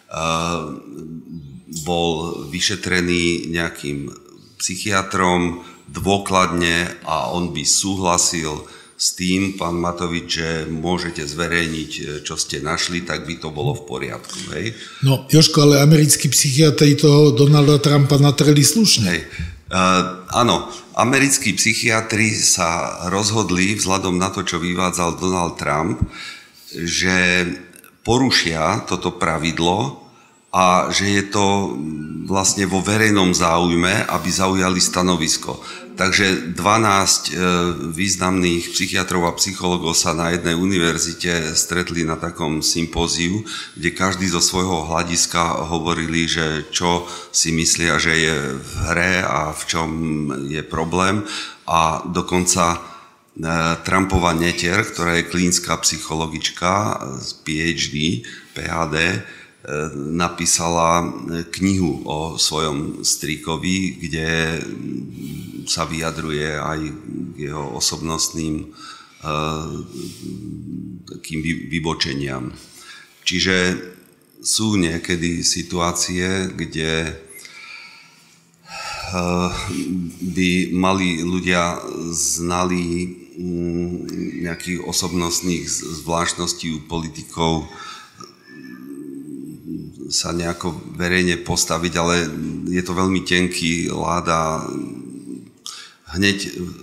uh, bol vyšetrený nejakým psychiatrom dôkladne a on by súhlasil s tým, pán Matovič, že môžete zverejniť, e, čo ste našli, tak by to bolo v poriadku. Hej? No, Joško, ale americkí psychiatri toho Donalda Trumpa natreli slušne. Hej. Uh, áno, americkí psychiatri sa rozhodli, vzhľadom na to, čo vyvádzal Donald Trump, že porušia toto pravidlo a že je to vlastne vo verejnom záujme, aby zaujali stanovisko. Takže 12 e, významných psychiatrov a psychologov sa na jednej univerzite stretli na takom sympóziu, kde každý zo svojho hľadiska hovorili, že čo si myslia, že je v hre a v čom je problém. A dokonca e, Trumpova netier, ktorá je klínská psychologička z PhD, PhD, napísala knihu o svojom strýkovi, kde sa vyjadruje aj k jeho osobnostným uh, takým vy, vybočeniam. Čiže sú niekedy situácie, kde uh, by mali ľudia znali um, nejakých osobnostných zvláštností u politikov sa nejako verejne postaviť, ale je to veľmi tenký láda. Hneď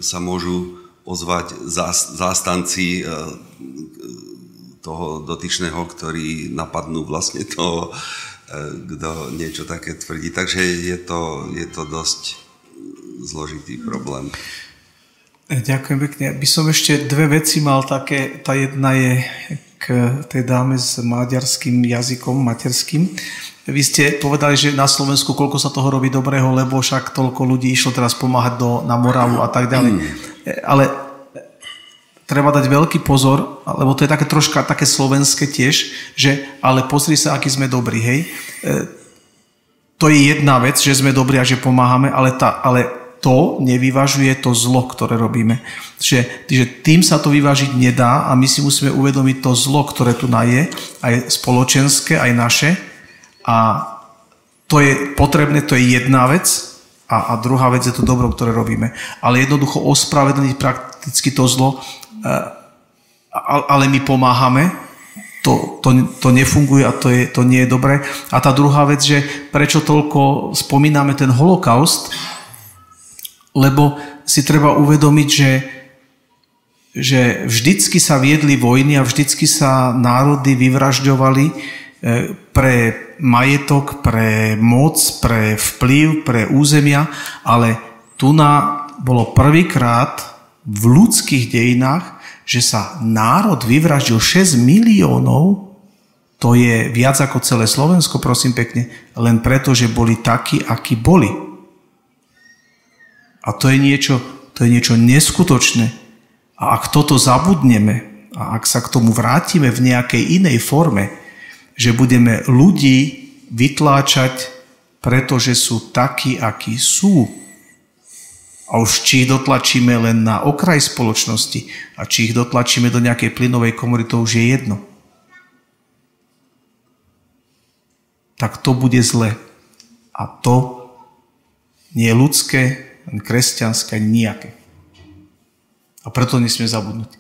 sa môžu ozvať zástanci e, toho dotyčného, ktorí napadnú vlastne toho, e, kto niečo také tvrdí. Takže je to, je to dosť zložitý problém. Ďakujem pekne. By som ešte dve veci mal také. Tá jedna je k tej dáme s maďarským jazykom, materským. Vy ste povedali, že na Slovensku koľko sa toho robí dobrého, lebo však toľko ľudí išlo teraz pomáhať do, na Moravu a tak ďalej. Mm. Ale treba dať veľký pozor, lebo to je také troška také slovenské tiež, že ale pozri sa, aký sme dobrí, hej. E, to je jedna vec, že sme dobrí a že pomáhame, ale, tá, ale to nevyvažuje to zlo, ktoré robíme. Že, že tým sa to vyvážiť nedá a my si musíme uvedomiť to zlo, ktoré tu je, aj spoločenské, aj naše. A to je potrebné, to je jedna vec a, a druhá vec je to dobro, ktoré robíme. Ale jednoducho ospravedlniť prakticky to zlo, e, ale my pomáhame, to, to, to nefunguje a to, je, to nie je dobré. A tá druhá vec, že prečo toľko spomíname ten holokaust, lebo si treba uvedomiť, že, že vždycky sa viedli vojny a vždycky sa národy vyvražďovali e, pre majetok, pre moc, pre vplyv, pre územia, ale tu na, bolo prvýkrát v ľudských dejinách, že sa národ vyvraždil 6 miliónov, to je viac ako celé Slovensko, prosím pekne, len preto, že boli takí, akí boli. A to je niečo, to je niečo neskutočné. A ak toto zabudneme, a ak sa k tomu vrátime v nejakej inej forme, že budeme ľudí vytláčať, pretože sú takí, akí sú, a už či ich dotlačíme len na okraj spoločnosti a či ich dotlačíme do nejakej plynovej komory, to už je jedno. Tak to bude zle. A to nie je ľudské, kresťanské, nejaké. A preto nesmie zabudnúť.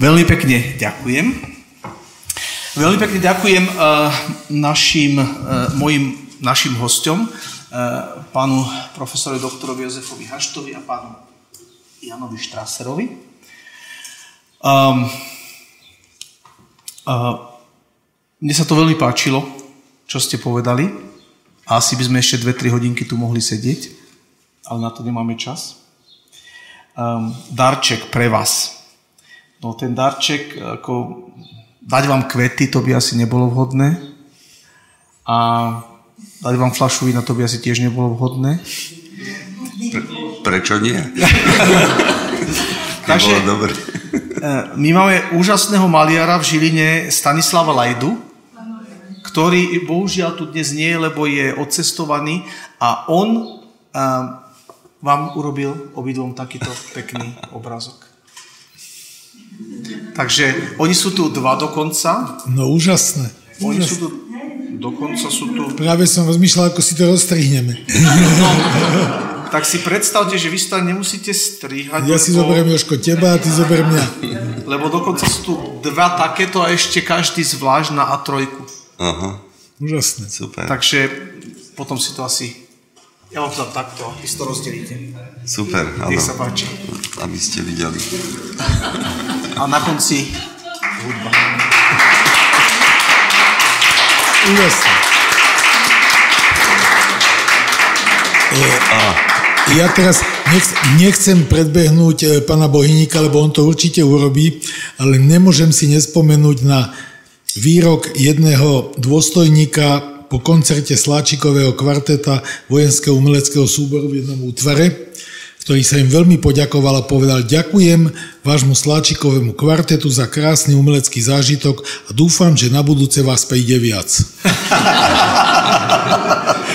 Veľmi pekne ďakujem. Veľmi pekne ďakujem uh, našim, uh, mojim, našim hostom, uh, pánu profesorovi doktorovi Jozefovi Haštovi a pánu Janovi Štraserovi. Um, uh, mne sa to veľmi páčilo, čo ste povedali. A asi by sme ešte 2-3 hodinky tu mohli sedieť ale na to nemáme čas. Um, darček pre vás. No ten darček, ako dať vám kvety, to by asi nebolo vhodné. A dať vám flašu vína, to by asi tiež nebolo vhodné. Pre, prečo nie? Takže dobre. E, my máme úžasného maliara v Žiline Stanislava Lajdu, ktorý bohužiaľ tu dnes nie je, lebo je odcestovaný a on vám urobil obidvom takýto pekný obrazok. Takže oni sú tu dva dokonca. No úžasné. Oni sú tu, dokonca sú tu... Práve som rozmýšľal, ako si to rozstrihneme. No, tak si predstavte, že vy si to nemusíte strihať. Ja lebo... si zoberiem Jožko teba a ty zober mňa. Lebo dokonca sú tu dva takéto a ešte každý zvlášť na A3. Aha. Úžasné. Super. Takže potom si to asi ja vám to dám takto, vy si to rozdelíte. Super, áno. Nech sa páči. Aby ste videli. A na konci hudba. Úžasné. Ja teraz nechcem, nechcem predbehnúť e, pana Bohyníka, lebo on to určite urobí, ale nemôžem si nespomenúť na výrok jedného dôstojníka po koncerte Sláčikového kvarteta vojenského umeleckého súboru v jednom útvare, ktorý sa im veľmi poďakoval a povedal ďakujem vášmu Sláčikovému kvartetu za krásny umelecký zážitok a dúfam, že na budúce vás príde viac.